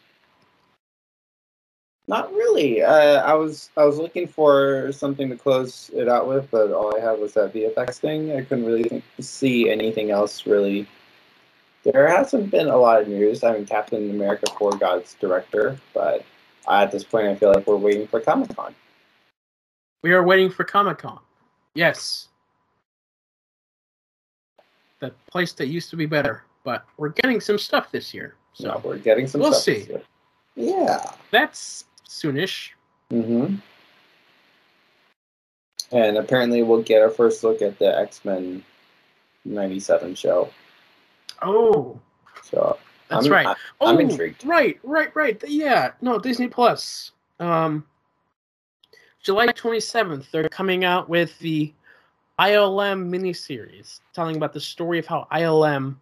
not really. Uh, I was I was looking for something to close it out with, but all I had was that VFX thing. I couldn't really think, see anything else really. There hasn't been a lot of news. I mean, Captain America: Four Gods director, but at this point, I feel like we're waiting for Comic Con. We are waiting for Comic Con. Yes. The place that used to be better, but we're getting some stuff this year. So So we're getting some. We'll stuff see. Yeah. that's soonish. Mm-hmm. And apparently, we'll get our first look at the X Men '97 show. Oh, So that's I'm, right. I, Oh, I'm intrigued. Right, right, right. Yeah, no, Disney Plus. Um, July 27th, they're coming out with the ILM miniseries, telling about the story of how ILM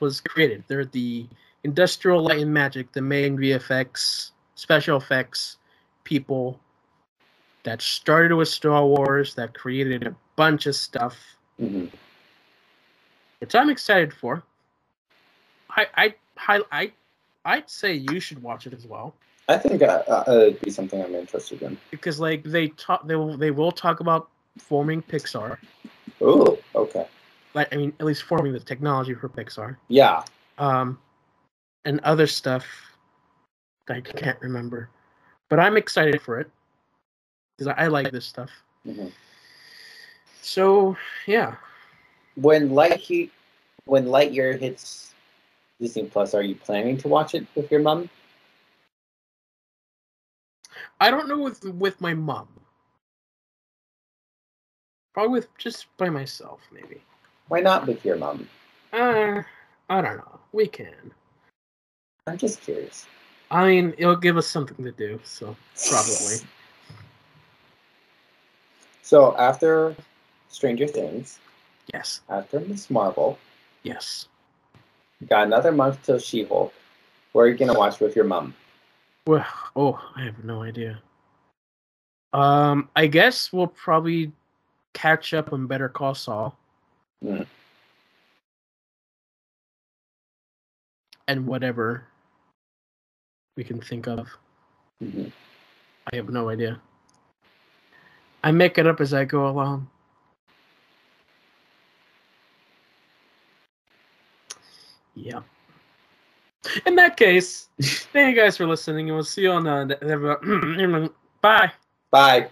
was created. They're the Industrial Light and Magic, the main VFX, special effects people that started with Star Wars, that created a bunch of stuff Mhm. which I'm excited for. I I I I I'd say you should watch it as well I think uh, uh, it'd be something I'm interested in. because like they talk they will they will talk about forming Pixar. Oh, okay. Like I mean at least forming the technology for Pixar. Yeah. Um and other stuff I can't remember. But I'm excited for it because I, I like this stuff. Mhm. So yeah, When Light Heat, when Lightyear hits Disney Plus, are you planning to watch it with your mom? I don't know with with my mom. Probably with just by myself maybe. Why not with your mom? Uh, I don't know. We can. I'm just curious. I mean, it'll give us something to do, so probably. So after Stranger Things, Yes. after Miss Marvel, Yes. you got another month till She-Hulk. Where are you gonna watch with your mom? Well, oh, I have no idea. Um, I guess we'll probably catch up on Better Call Saul. Mm. And whatever we can think of. Mhm. I have no idea. I make it up as I go along. Yeah. In that case, thank you guys for listening, and we'll see you on the. Bye. Bye.